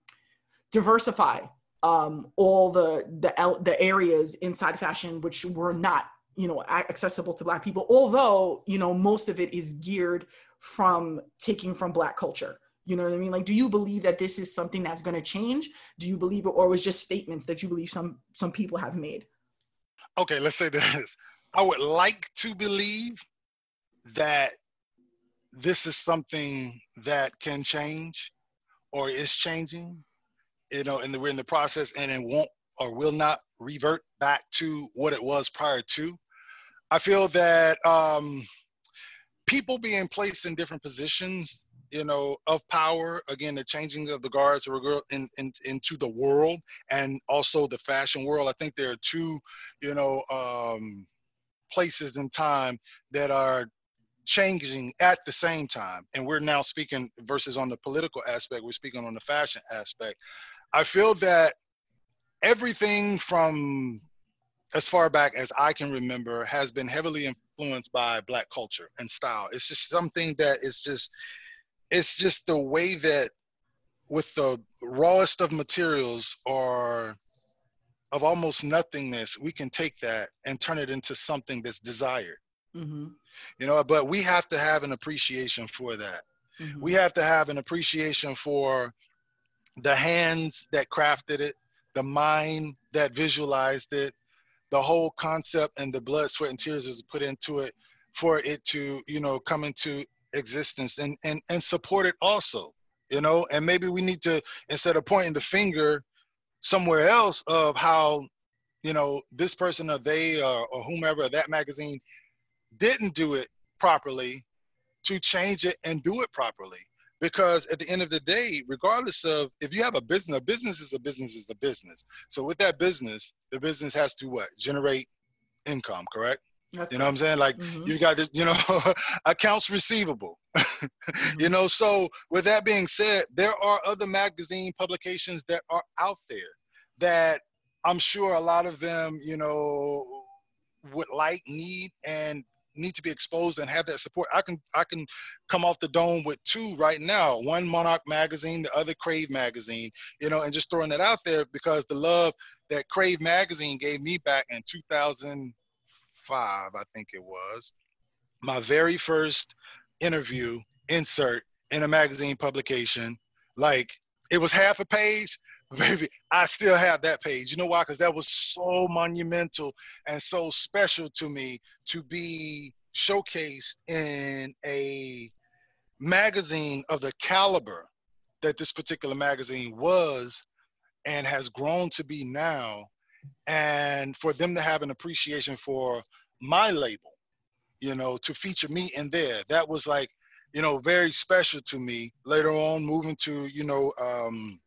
diversify um, all the the the areas inside fashion which were not you know accessible to black people although you know most of it is geared from taking from black culture. You know what i mean? Like do you believe that this is something that's going to change? Do you believe it or was just statements that you believe some some people have made okay let's say this. I would like to believe that this is something that can change or is changing you know and we're in the process and it won't or will not revert back to what it was prior to. I feel that um, people being placed in different positions, you know, of power, again, the changing of the guards in, in, into the world and also the fashion world. I think there are two, you know, um, places in time that are changing at the same time. And we're now speaking versus on the political aspect, we're speaking on the fashion aspect. I feel that everything from as far back as I can remember, has been heavily influenced by black culture and style. It's just something that is just, it's just the way that with the rawest of materials or of almost nothingness, we can take that and turn it into something that's desired. Mm-hmm. You know, but we have to have an appreciation for that. Mm-hmm. We have to have an appreciation for the hands that crafted it, the mind that visualized it, the whole concept and the blood, sweat, and tears was put into it for it to, you know, come into existence and and and support it also, you know. And maybe we need to instead of pointing the finger somewhere else of how, you know, this person or they or, or whomever that magazine didn't do it properly, to change it and do it properly. Because at the end of the day regardless of if you have a business a business is a business is a business. So with that business the business has to what? Generate income correct That's you know what i'm saying like mm-hmm. you got this you know <laughs> accounts receivable <laughs> mm-hmm. you know so with that being said there are other magazine publications that are out there that i'm sure a lot of them you know would like need and need to be exposed and have that support. I can I can come off the dome with two right now. One Monarch magazine, the other Crave magazine, you know, and just throwing that out there because the love that Crave magazine gave me back in 2005, I think it was, my very first interview insert in a magazine publication. Like it was half a page, <laughs> baby, I still have that page. You know why? Because that was so monumental and so special to me to be showcased in a magazine of the caliber that this particular magazine was and has grown to be now. And for them to have an appreciation for my label, you know, to feature me in there, that was like, you know, very special to me. Later on, moving to, you know, um,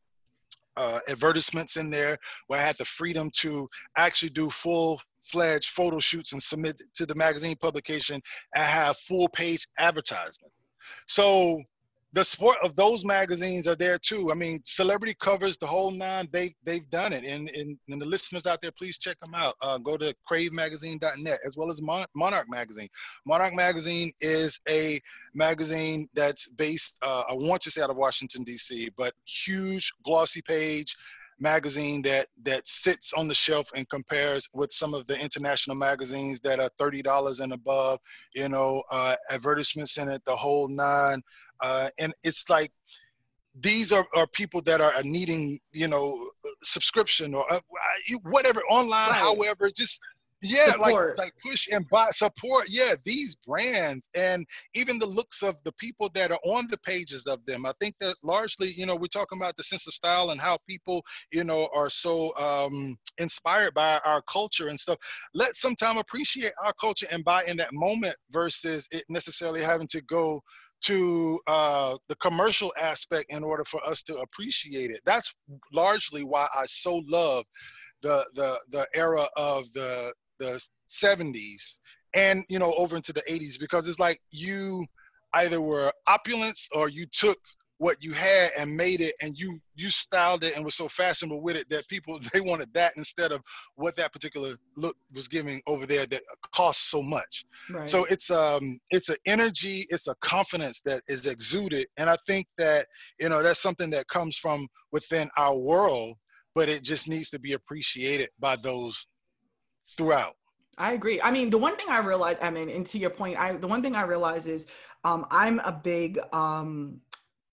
uh, advertisements in there where I had the freedom to actually do full fledged photo shoots and submit to the magazine publication and have full page advertisement. So the sport of those magazines are there too. I mean, celebrity covers the whole nine. They they've done it, and, and, and the listeners out there, please check them out. Uh, go to cravemagazine.net as well as Mon- Monarch Magazine. Monarch Magazine is a magazine that's based. Uh, I want to say out of Washington D.C., but huge glossy page magazine that that sits on the shelf and compares with some of the international magazines that are thirty dollars and above. You know, uh, advertisements in it, the whole nine. Uh, and it's like these are, are people that are needing, you know, subscription or uh, whatever online, right. however, just yeah, support. like like push and buy support. Yeah, these brands and even the looks of the people that are on the pages of them. I think that largely, you know, we're talking about the sense of style and how people, you know, are so um, inspired by our culture and stuff. Let's sometime appreciate our culture and buy in that moment versus it necessarily having to go to uh, the commercial aspect in order for us to appreciate it. That's largely why I so love the the the era of the the 70s and you know over into the 80s because it's like you either were opulence or you took what you had and made it and you you styled it and was so fashionable with it that people <laughs> they wanted that instead of what that particular look was giving over there that cost so much right. so it's um it's an energy it's a confidence that is exuded and i think that you know that's something that comes from within our world but it just needs to be appreciated by those throughout I agree. I mean, the one thing I realized, I mean, and to your point, I the one thing I realize is um, I'm a big um,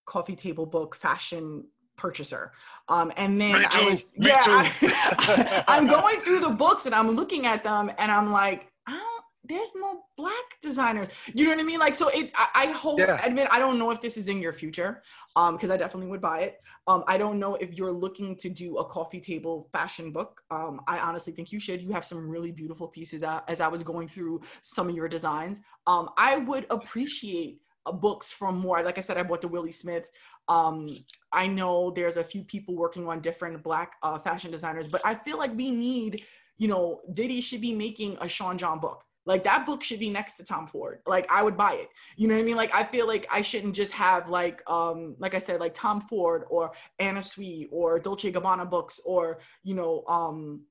coffee table book fashion purchaser. Um, and then I was, yeah, I, <laughs> I'm going through the books and I'm looking at them and I'm like, I don't there's no black designers. You know what I mean? Like, so it, I, I hope, yeah. admit, I don't know if this is in your future, um, because I definitely would buy it. Um, I don't know if you're looking to do a coffee table fashion book. Um, I honestly think you should. You have some really beautiful pieces uh, as I was going through some of your designs. Um, I would appreciate uh, books from more. Like I said, I bought the Willie Smith. Um, I know there's a few people working on different black uh, fashion designers, but I feel like we need, you know, Diddy should be making a Sean John book like that book should be next to Tom Ford. Like I would buy it. You know what I mean? Like I feel like I shouldn't just have like um like I said like Tom Ford or Anna Sui or Dolce Gabbana books or you know um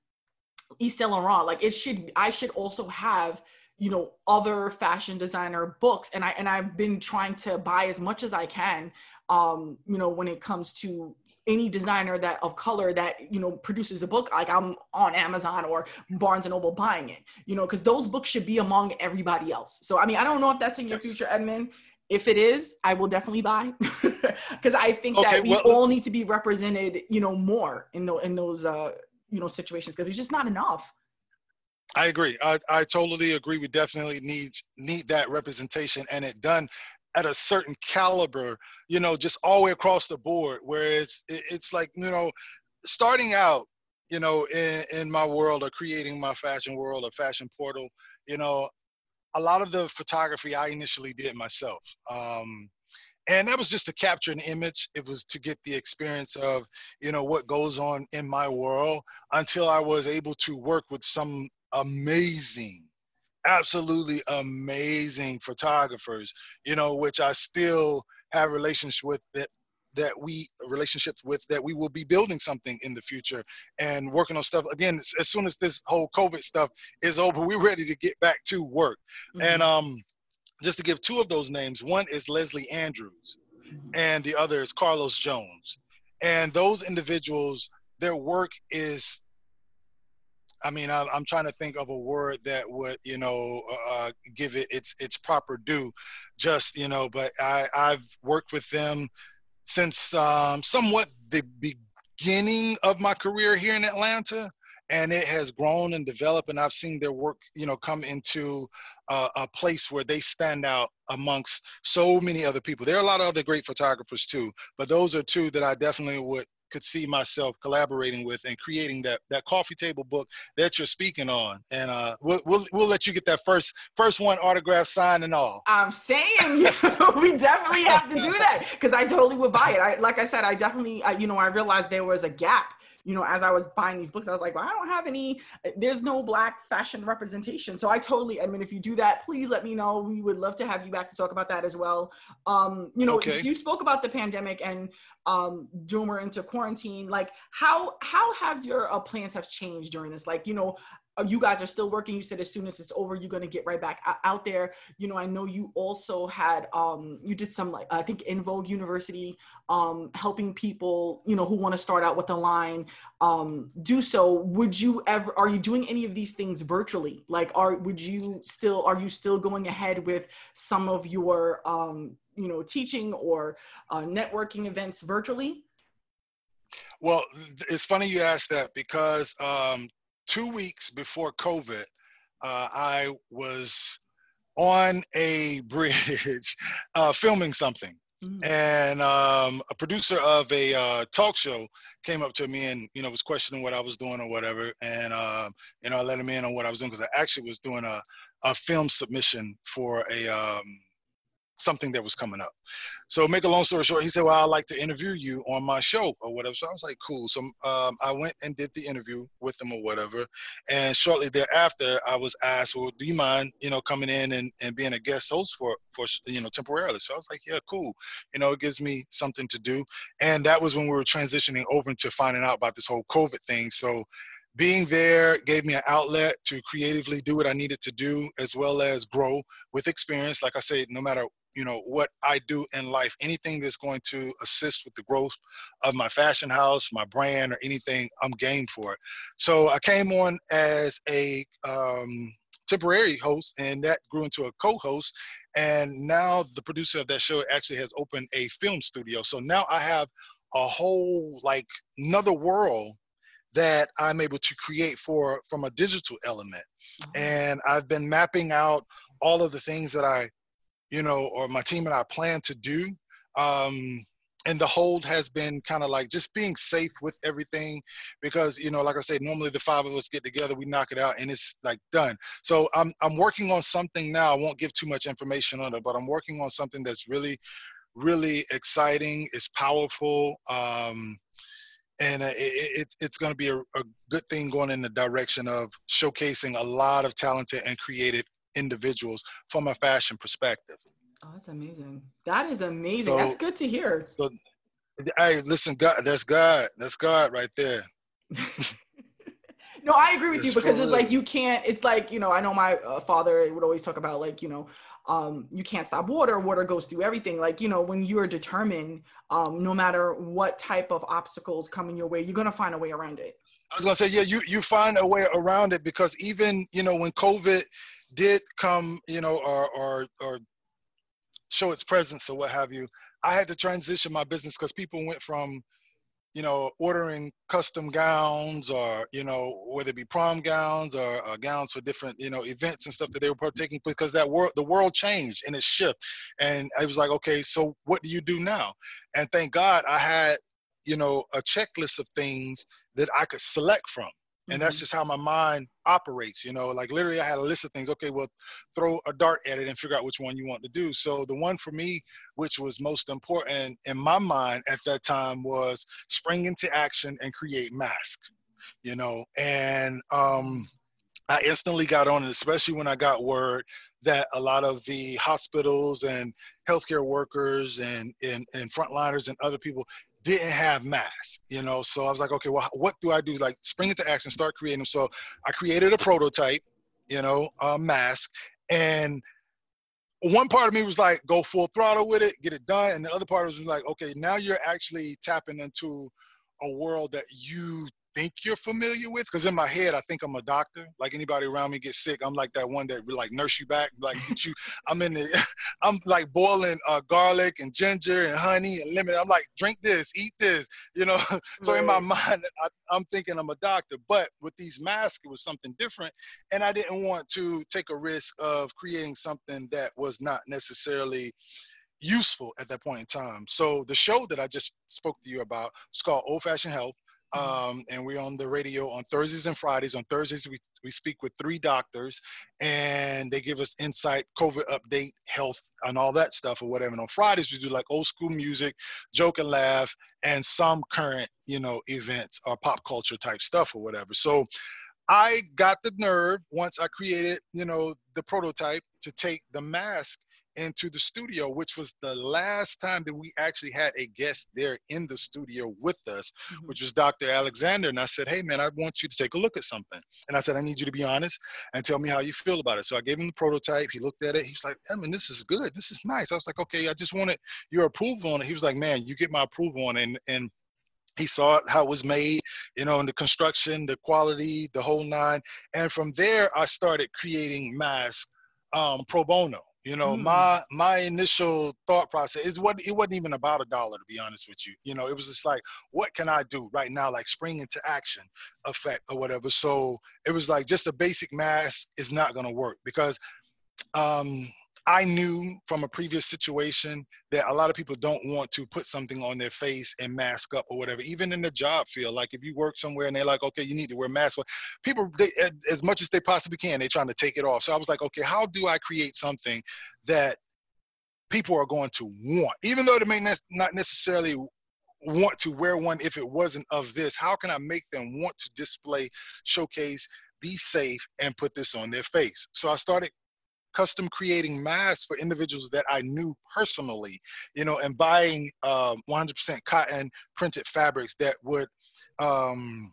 Yves Laurent. Like it should I should also have you know other fashion designer books and I and I've been trying to buy as much as I can um you know when it comes to any designer that of color that you know produces a book like i'm on amazon or barnes and noble buying it you know because those books should be among everybody else so i mean i don't know if that's in your yes. future edmund if it is i will definitely buy <laughs> because i think okay, that we well, all need to be represented you know more in, the, in those uh you know situations because it's just not enough I agree. I, I totally agree. We definitely need need that representation and it done at a certain caliber, you know, just all the way across the board. Whereas it's like, you know, starting out, you know, in, in my world of creating my fashion world, a fashion portal, you know, a lot of the photography I initially did myself. Um, and that was just to capture an image. It was to get the experience of, you know, what goes on in my world until I was able to work with some amazing absolutely amazing photographers, you know, which I still have relationships with that that we relationships with that we will be building something in the future and working on stuff again as soon as this whole covid stuff is over <laughs> we're ready to get back to work mm-hmm. and um just to give two of those names one is leslie andrews mm-hmm. and the other is carlos jones and those individuals their work is I mean, I, am trying to think of a word that would, you know, uh, uh, give it its its proper due. Just, you know, but I I've worked with them since um, somewhat the beginning of my career here in Atlanta, and it has grown and developed. And I've seen their work, you know, come into a, a place where they stand out amongst so many other people. There are a lot of other great photographers too, but those are two that I definitely would could see myself collaborating with and creating that that coffee table book that you're speaking on. And uh, we'll, we'll we'll let you get that first first one autograph signed and all. I'm saying <laughs> we definitely have to do that because I totally would buy it. I like I said, I definitely I, you know I realized there was a gap you know, as I was buying these books, I was like, well, I don't have any, there's no black fashion representation. So I totally, I mean, if you do that, please let me know. We would love to have you back to talk about that as well. Um, you know, okay. you spoke about the pandemic and um, doing into quarantine. Like how, how have your uh, plans have changed during this? Like, you know, uh, you guys are still working? You said as soon as it's over you're to get right back out there. You know i know you also had um you did some like i think in vogue university um helping people you know who want to start out with a line. Um do so. Would you ever are you doing any of these things virtually? Like are would you still are you still going ahead with some of your um you know teaching or uh, networking events virtually? Well, it's funny you asked that because um, two weeks before COVID, uh, I was on a <laughs> bridge uh, filming something. Mm-hmm. And um, a producer of a uh, talk show came up to me and you know was questioning what I was doing or whatever, and uh, you know I let him in on what I was doing because I actually was doing a, a film submission for a um, something that was coming up. So make a long story short, he said, well, I'd like to interview you on my show or whatever. So I was like, cool. So um, I went and did the interview with him or whatever. And shortly thereafter, I was asked, well, do you mind, you know, coming in and, and being a guest host for, for, you know, temporarily. So I was like, yeah, cool. You know, it gives me something to do. And that was when we were transitioning over to finding out about this whole COVID thing. So being there gave me an outlet to creatively do what I needed to do, as well as grow with experience. Like I said, no matter you know what I do in life, anything that's going to assist with the growth of my fashion house, my brand, or anything, I'm game for it. So I came on as a um, temporary host, and that grew into a co-host. And now the producer of that show actually has opened a film studio. So now I have a whole like another world that I'm able to create for from a digital element. Mm-hmm. And I've been mapping out all of the things that I, you know, or my team and I plan to do. Um, and the hold has been kind of like just being safe with everything because you know like i said normally the five of us get together we knock it out and it's like done so i'm i'm working on something now i won't give too much information on it but i'm working on something that's really really exciting it's powerful um and it, it, it's going to be a, a good thing going in the direction of showcasing a lot of talented and creative individuals from a fashion perspective. Oh, that's amazing. That is amazing. So, that's good to hear. So, hey, listen, God, that's God. That's God right there. <laughs> no, I agree with it's you because it's like you can't. It's like you know, I know my uh, father would always talk about like you know, um, you can't stop water. Water goes through everything. Like you know, when you're determined, um, no matter what type of obstacles coming your way, you're gonna find a way around it. I was gonna say, yeah, you you find a way around it because even you know when COVID did come, you know, or or or show its presence or what have you, I had to transition my business because people went from, you know, ordering custom gowns or you know whether it be prom gowns or, or gowns for different you know events and stuff that they were partaking because that world the world changed and it shifted, and I was like, okay, so what do you do now? And thank God I had you know a checklist of things that I could select from and that's mm-hmm. just how my mind operates you know like literally i had a list of things okay well throw a dart at it and figure out which one you want to do so the one for me which was most important in my mind at that time was spring into action and create mask you know and um I instantly got on it, especially when I got word that a lot of the hospitals and healthcare workers and, and, and frontliners and other people didn't have masks, you know. So I was like, okay, well, what do I do? Like spring into action, start creating them. So I created a prototype, you know, a mask. And one part of me was like, go full throttle with it, get it done. And the other part was like, okay, now you're actually tapping into a world that you think you're familiar with? Because in my head i think i'm a doctor. Like anybody around me gets sick i'm like that one that like nurse you back like get you <laughs> i'm in the <laughs> i'm like boiling uh, garlic and ginger and honey and lemon. I'm like drink this eat this <laughs> you know? So in my mind I, am thinking i'm a doctor but with these masks it was something different and i didn't want to take a risk of creating something that was not necessarily useful at that point in time. So the show that I just spoke to you about is called Old Fashioned Health. Um, and we're on the radio on Thursdays and Fridays. On Thursdays, we, we speak with three doctors and they give us insight, COVID update, health, and all that stuff or whatever. And on Fridays, we do like old school music, joke and laugh, and some current, you know, events or pop culture type stuff or whatever. So I got the nerve once I created, you know, the prototype to take the mask into the studio, which was the last time that we actually had a guest there in the studio with us, mm-hmm. which was Dr. Alexander. And I said, Hey, man, I want you to take a look at something. And I said, I need you to be honest and tell me how you feel about it. So I gave him the prototype. He looked at it. He was like, I mean, this is good. This is nice. I was like, Okay, I just wanted your approval on it. He was like, Man, you get my approval on it. And, and he saw how it was made, you know, and the construction, the quality, the whole nine. And from there, I started creating masks um, pro bono. You know, mm. my my initial thought process is what it wasn't even about a dollar to be honest with you. You know, it was just like, what can I do right now, like spring into action effect or whatever. So it was like just a basic mask is not gonna work because um I knew from a previous situation that a lot of people don't want to put something on their face and mask up or whatever, even in the job field. Like if you work somewhere and they're like, okay, you need to wear a mask. People, they, as much as they possibly can, they're trying to take it off. So I was like, okay, how do I create something that people are going to want, even though they may not necessarily want to wear one if it wasn't of this? How can I make them want to display, showcase, be safe, and put this on their face? So I started custom creating masks for individuals that I knew personally, you know, and buying um, 100% cotton printed fabrics that would um,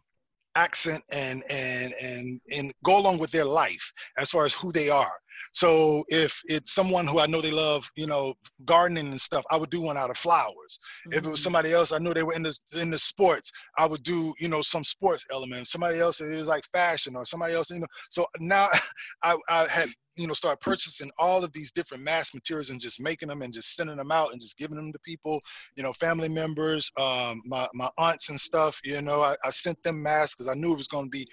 accent and and and and go along with their life as far as who they are. So if it's someone who I know they love, you know, gardening and stuff, I would do one out of flowers. Mm-hmm. If it was mm-hmm. somebody else I know they were in the in the sports, I would do, you know, some sports element. Somebody else is like fashion or somebody else, you know. So now <laughs> I, I had you know start purchasing all of these different mask materials and just making them and just sending them out and just giving them to people you know family members um, my, my aunts and stuff you know i, I sent them masks because i knew it was going to be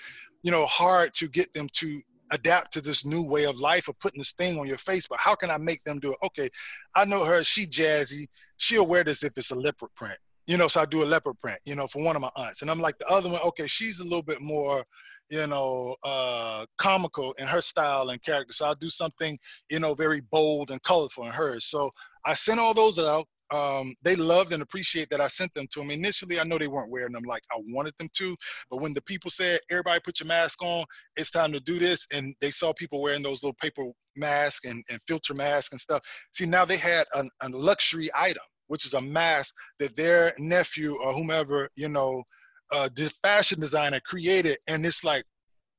you know hard to get them to adapt to this new way of life of putting this thing on your face but how can i make them do it? Okay i know her she jazzy she'll wear this if it's a leopard print you know so i do a leopard print you know for one of my aunts and i'm like the other one okay she's a little bit more you know, uh, comical in her style and character. So I'll do something, you know, very bold and colorful in hers. So I sent all those out. Um, they loved and appreciate that I sent them to them. Initially, I know they weren't wearing them like I wanted them to, but when the people said, "Everybody, put your mask on. It's time to do this," and they saw people wearing those little paper masks and, and filter masks and stuff. See, now they had a, a luxury item, which is a mask that their nephew or whomever, you know, uh, fashion designer created, and it's like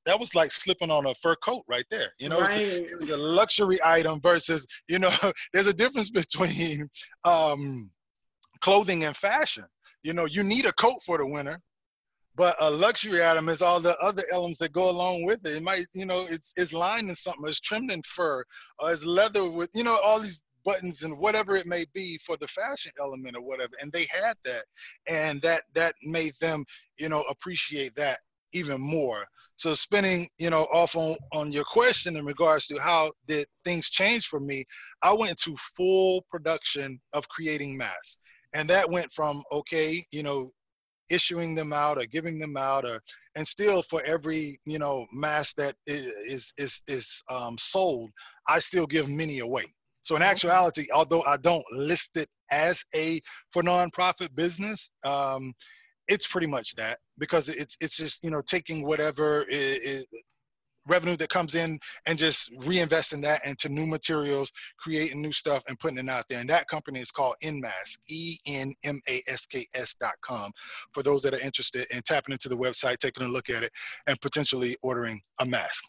that was like slipping on a fur coat right there. You know, right. it, was a, luxury item versus you know, <laughs> there's a difference <laughs> between um, clothing and fashion. You know, you need a coat for the winter, but a luxury item is all the other elements that go along with it. It might, you know, it's it's lined in something, it's trimmed in fur, or it's leather with, you know, all these buttons and whatever it may be for the fashion element or whatever and they had that and that that made them you know appreciate that even more. So spinning you know off on on your question in regards to how did things change for me i went to full production of creating masks and that went from okay you know issuing them out or giving them out or and still for every you know mask that is is is um, sold i still give many away so in actuality, although I don't list it as a for nonprofit business, um, it's pretty much that because it's it's just you know taking whatever revenue that comes in and just reinvesting that into new materials, creating new stuff, and putting it out there. And that company is called Enmask, E-N-M-A-S-K-S dot com For those that are interested in tapping into the website, taking a look at it, and potentially ordering a mask.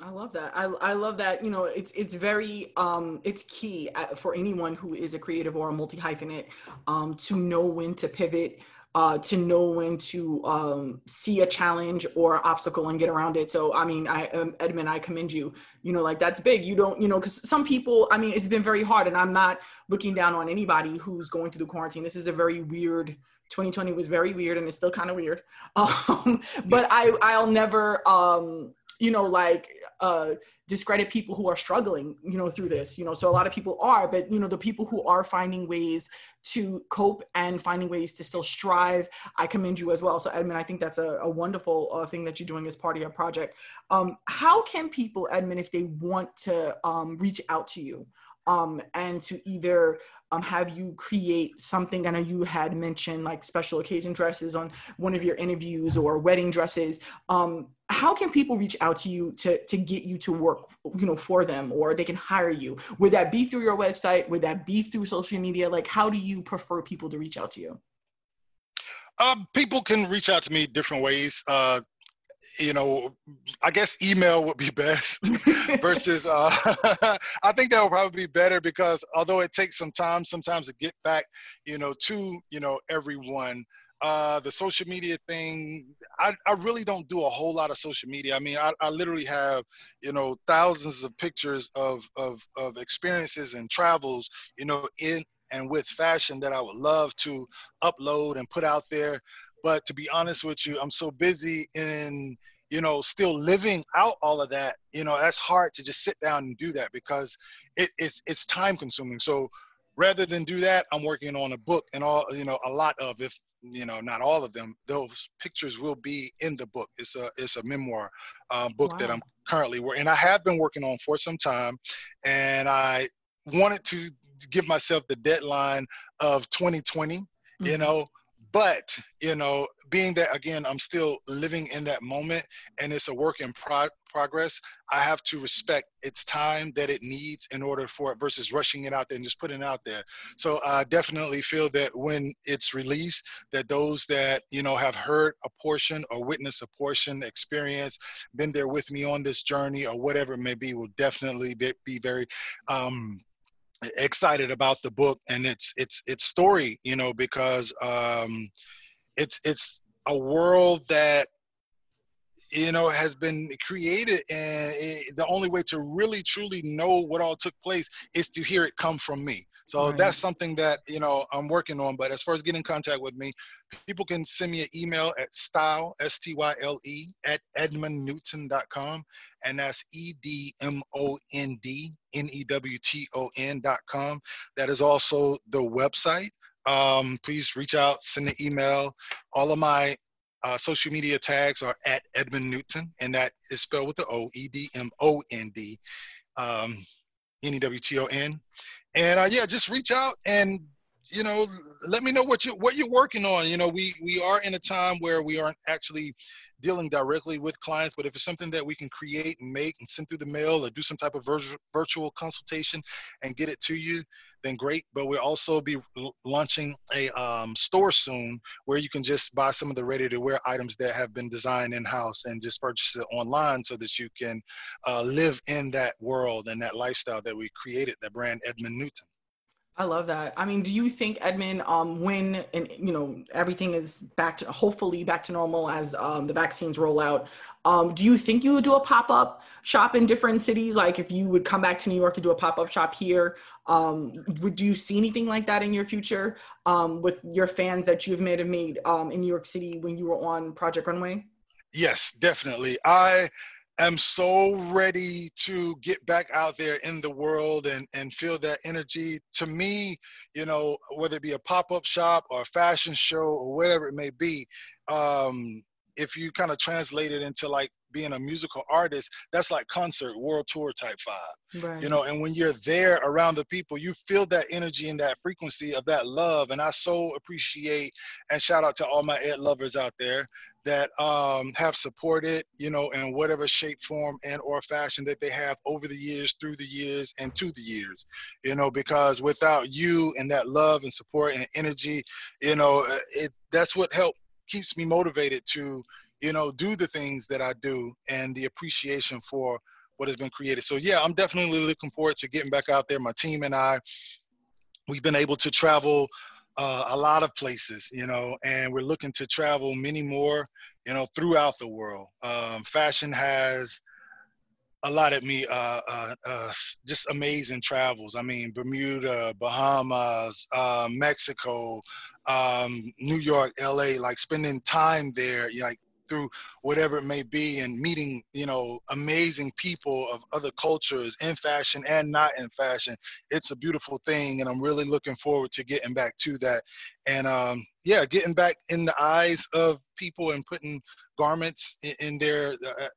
I love that. I, I love that. You know, it's it's very um it's key uh, for anyone who is a creative or a multi hyphenate um to know when to pivot, uh to know when to um see a challenge or obstacle and get around it. So I mean, I um, Edmond, I commend you. You know, like that's big. You don't, you know, because some people. I mean, it's been very hard, and I'm not looking down on anybody who's going through the quarantine. This is a very weird. 2020 was very weird, and it's still kind of weird. <laughs> Um, but I I'll never um you know like uh discredit people who are struggling you know through this you know so a lot of people are but you know the people who are finding ways to cope and finding ways to still strive i commend you as well. So edmond i think that's a, a wonderful uh, thing that you're doing as part of your project. Um how can people edmond if they want to um reach out to you um, and to either um, have you create something. I know you had mentioned like special occasion dresses on one of your interviews or wedding dresses. Um, how can people reach out to you to, to get you to work, you know, for them or they can hire you? Would that be through your website? Would that be through social media? Like, how do you prefer people to reach out to you? Um, people can reach out to me different ways. Uh, you know, I guess email would be <laughs> best <laughs> versus, uh, <laughs> I think that would probably be better because although it takes some time sometimes to get back, you know, to, you know, everyone, uh, the social media thing, I, I really don't do a whole lot of social media. I mean, I, I literally have, you know, thousands of pictures of, of, of experiences and travels, you know, in and with fashion that I would love to upload and put out there. But to be honest with you, I'm so busy in, you know, still living out all of that. You know, that's hard to just sit down and do that because it, it's it's time consuming. So rather than do that, I'm working on a book and all, you know, a lot of if you know not all of them those pictures will be in the book it's a it's a memoir uh, book wow. that i'm currently working and i have been working on for some time and i wanted to give myself the deadline of 2020 mm-hmm. you know but you know being that again i'm still living in that moment and it's a work in pro- progress i have to respect its time that it needs in order for it versus rushing it out there and just putting it out there. So i definitely feel that when it's released that those that you know have heard a portion or witnessed a portion experience been there with me on this journey or whatever it may be will definitely be, very um excited about the book and its its its story you know because um it's it's a world that you know has been created and it, the only way to really truly know what all took place is to hear it come from me so right. that's something that you know i'm working on but as far as getting in contact with me people can send me an email at style s-t-y-l-e at edmondnewton.com and that's e-d-m-o-n-d n-e-w-t-o-n dot com that is also the website um, please reach out send an email all of my uh, social media tags are at Edmond Newton, and that is spelled with the O E D M O N D, um, N E W T O N. And uh, yeah, just reach out and you know let me know what you what you're working on. You know, we we are in a time where we aren't actually dealing directly with clients, but if it's something that we can create and make and send through the mail or do some type of virtual virtual consultation and get it to you, then great. But we'll also be launching a um, store soon where you can just buy some of the ready to wear items that have been designed in house and just purchase it online so that you can uh, live in that world and that lifestyle that we created, that brand Edmond Newton. I love that. I mean, do you think Edmond, um, when and you know everything is back to hopefully back to normal as um, the vaccines roll out, um, do you think you would do a pop up shop in different cities? Like if you would come back to New York to do a pop up shop here, um, would you see anything like that in your future um, with your fans that you've made have made um, in New York City when you were on Project Runway? Yes, definitely. I am so ready to get back out there in the world and, and feel that energy. To me, you know, whether it be a pop up shop or a fashion show or whatever it may be, um, if you kind of translate it into like being a musical artist, that's like concert, world tour type vibe. Right. You know, and when you're there around the people, you feel that energy and that frequency of that love. And I so appreciate and shout out to all my ed lovers out there that um, have supported, you know, in whatever shape, form, and or fashion that they have over the years, through the years, and to the years, you know, because without you and that love and support and energy, you know, uh, it that's what helped keeps me motivated to, you know, do the things that I do and the appreciation for what has been created. So yeah, I'm definitely looking forward to getting back out there. My team and I, we've been able to travel uh, a lot of places, you know, and we're looking to travel many more, you know, throughout the world. Um, fashion has allotted me uh, uh, uh, just amazing travels. I mean, Bermuda, Bahamas, uh, Mexico, um, New York, LA, like spending time there, like through whatever it may be and meeting you know amazing people of other cultures in fashion and not in fashion. It's a beautiful thing and i'm really looking forward to getting back to that. And um, yeah getting back in the eyes of people and putting garments in, in their uh,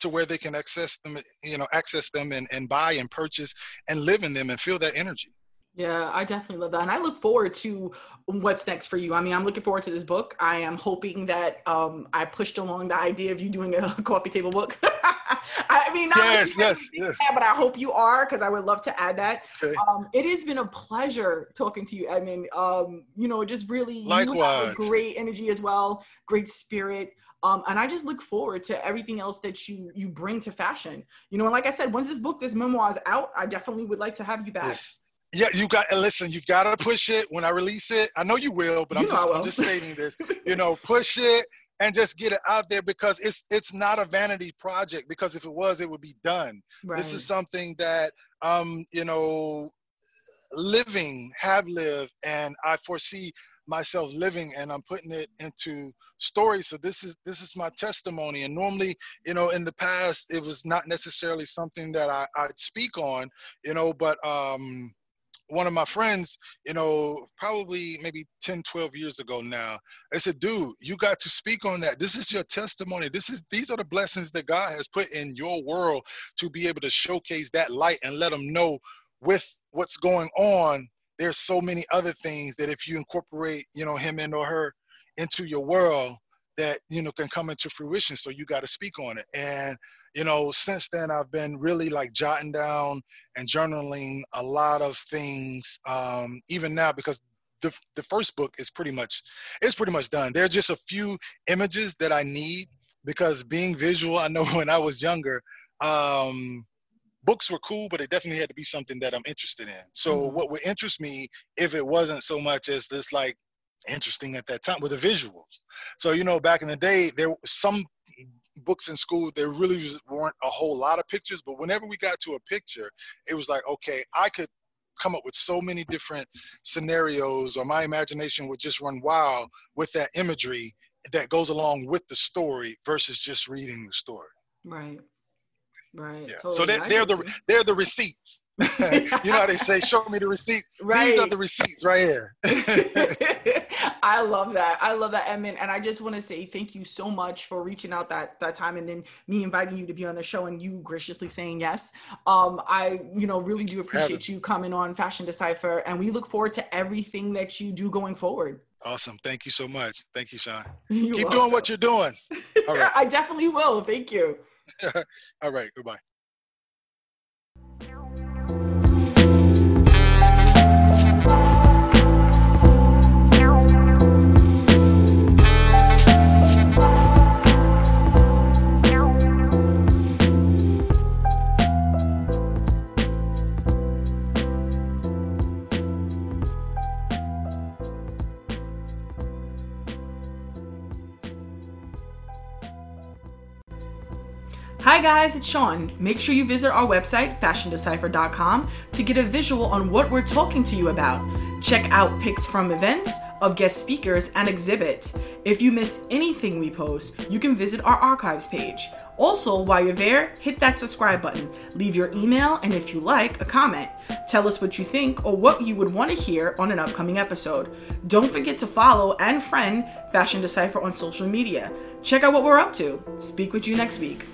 to where they can access them you know access them and, and buy and purchase and live in them and feel that energy yeah, I definitely love that. And I look forward to what's next for you. I mean, I'm looking forward to this book. I am hoping that um, I pushed along the idea of you doing a <laughs> coffee table book. <laughs> I mean, yes, yes, yes. That, but I hope you are because I would love to add that. Okay. Um, it has been a pleasure talking to you, Edmond. Um, you know, just really Likewise. great energy as well, great spirit. Um, and I just look forward to everything else that you you bring to fashion. You know, and like I said, once this book, this memoir is out, I definitely would like to have you back. Yes. Yeah, you got to listen. You've got to push it when I release it. I know you will, but you I'm just I'm just stating this. <laughs> You know, push it and just get it out there because it's it's not a vanity project. Because if it was, it would be done. Right. This is something that um you know living have lived and I foresee myself living and I'm putting it into stories. So this is this is my testimony. And normally, you know, in the past, it was not necessarily something that I, I'd speak on, you know, but um one of my friends, you know, probably maybe 10, 12 years ago now, I said, dude, you got to speak on that. This is your testimony. This is these are the blessings that God has put in your world to be able to showcase that light and let them know with what's going on. There's so many other things that if you incorporate, you know, him and or her, into your world that you know can come into fruition so you got to speak on it and you know since then i've been really like jotting down and journaling a lot of things um, even now because the, the first book is pretty much it's pretty much done. There's just a few images that i need because being visual i know <laughs> when i was younger um, books were cool but it definitely had to be something that i'm interested in. So mm-hmm. what would interest me if it wasn't so much as this like interesting at that time with the visuals. So you know back in the day there some books in school there really weren't a whole lot of pictures but whenever we got to a picture it was like okay i could come up with so many different scenarios or my imagination would just run wild with that imagery that goes along with the story versus just reading the story. Right Right. Yeah. Totally. So they're, they're the <laughs> they're the receipts. <laughs> you know how they say, "Show me the receipts." Right. These are the receipts right here. <laughs> I love that. I love that, Edmond. And I just want to say thank you so much for reaching out that that time, and then me inviting you to be on the show, and you graciously saying yes. Um, I you know really do appreciate you coming on Fashion Decipher, and we look forward to everything that you do going forward. Awesome. Thank you so much. Thank you, Sean. You're Keep welcome. doing what you're doing. All right. I definitely will. Thank you. <laughs> All right. Goodbye. Guys, it's Sean. Make sure you visit our website, fashiondecipher.com, to get a visual on what we're talking to you about. Check out pics from events, of guest speakers, and exhibits. If you miss anything we post, you can visit our archives page. Also, while you're there, hit that subscribe button, leave your email, and if you like, a comment. Tell us what you think or what you would want to hear on an upcoming episode. Don't forget to follow and friend Fashion Decipher on social media. Check out what we're up to. Speak with you next week.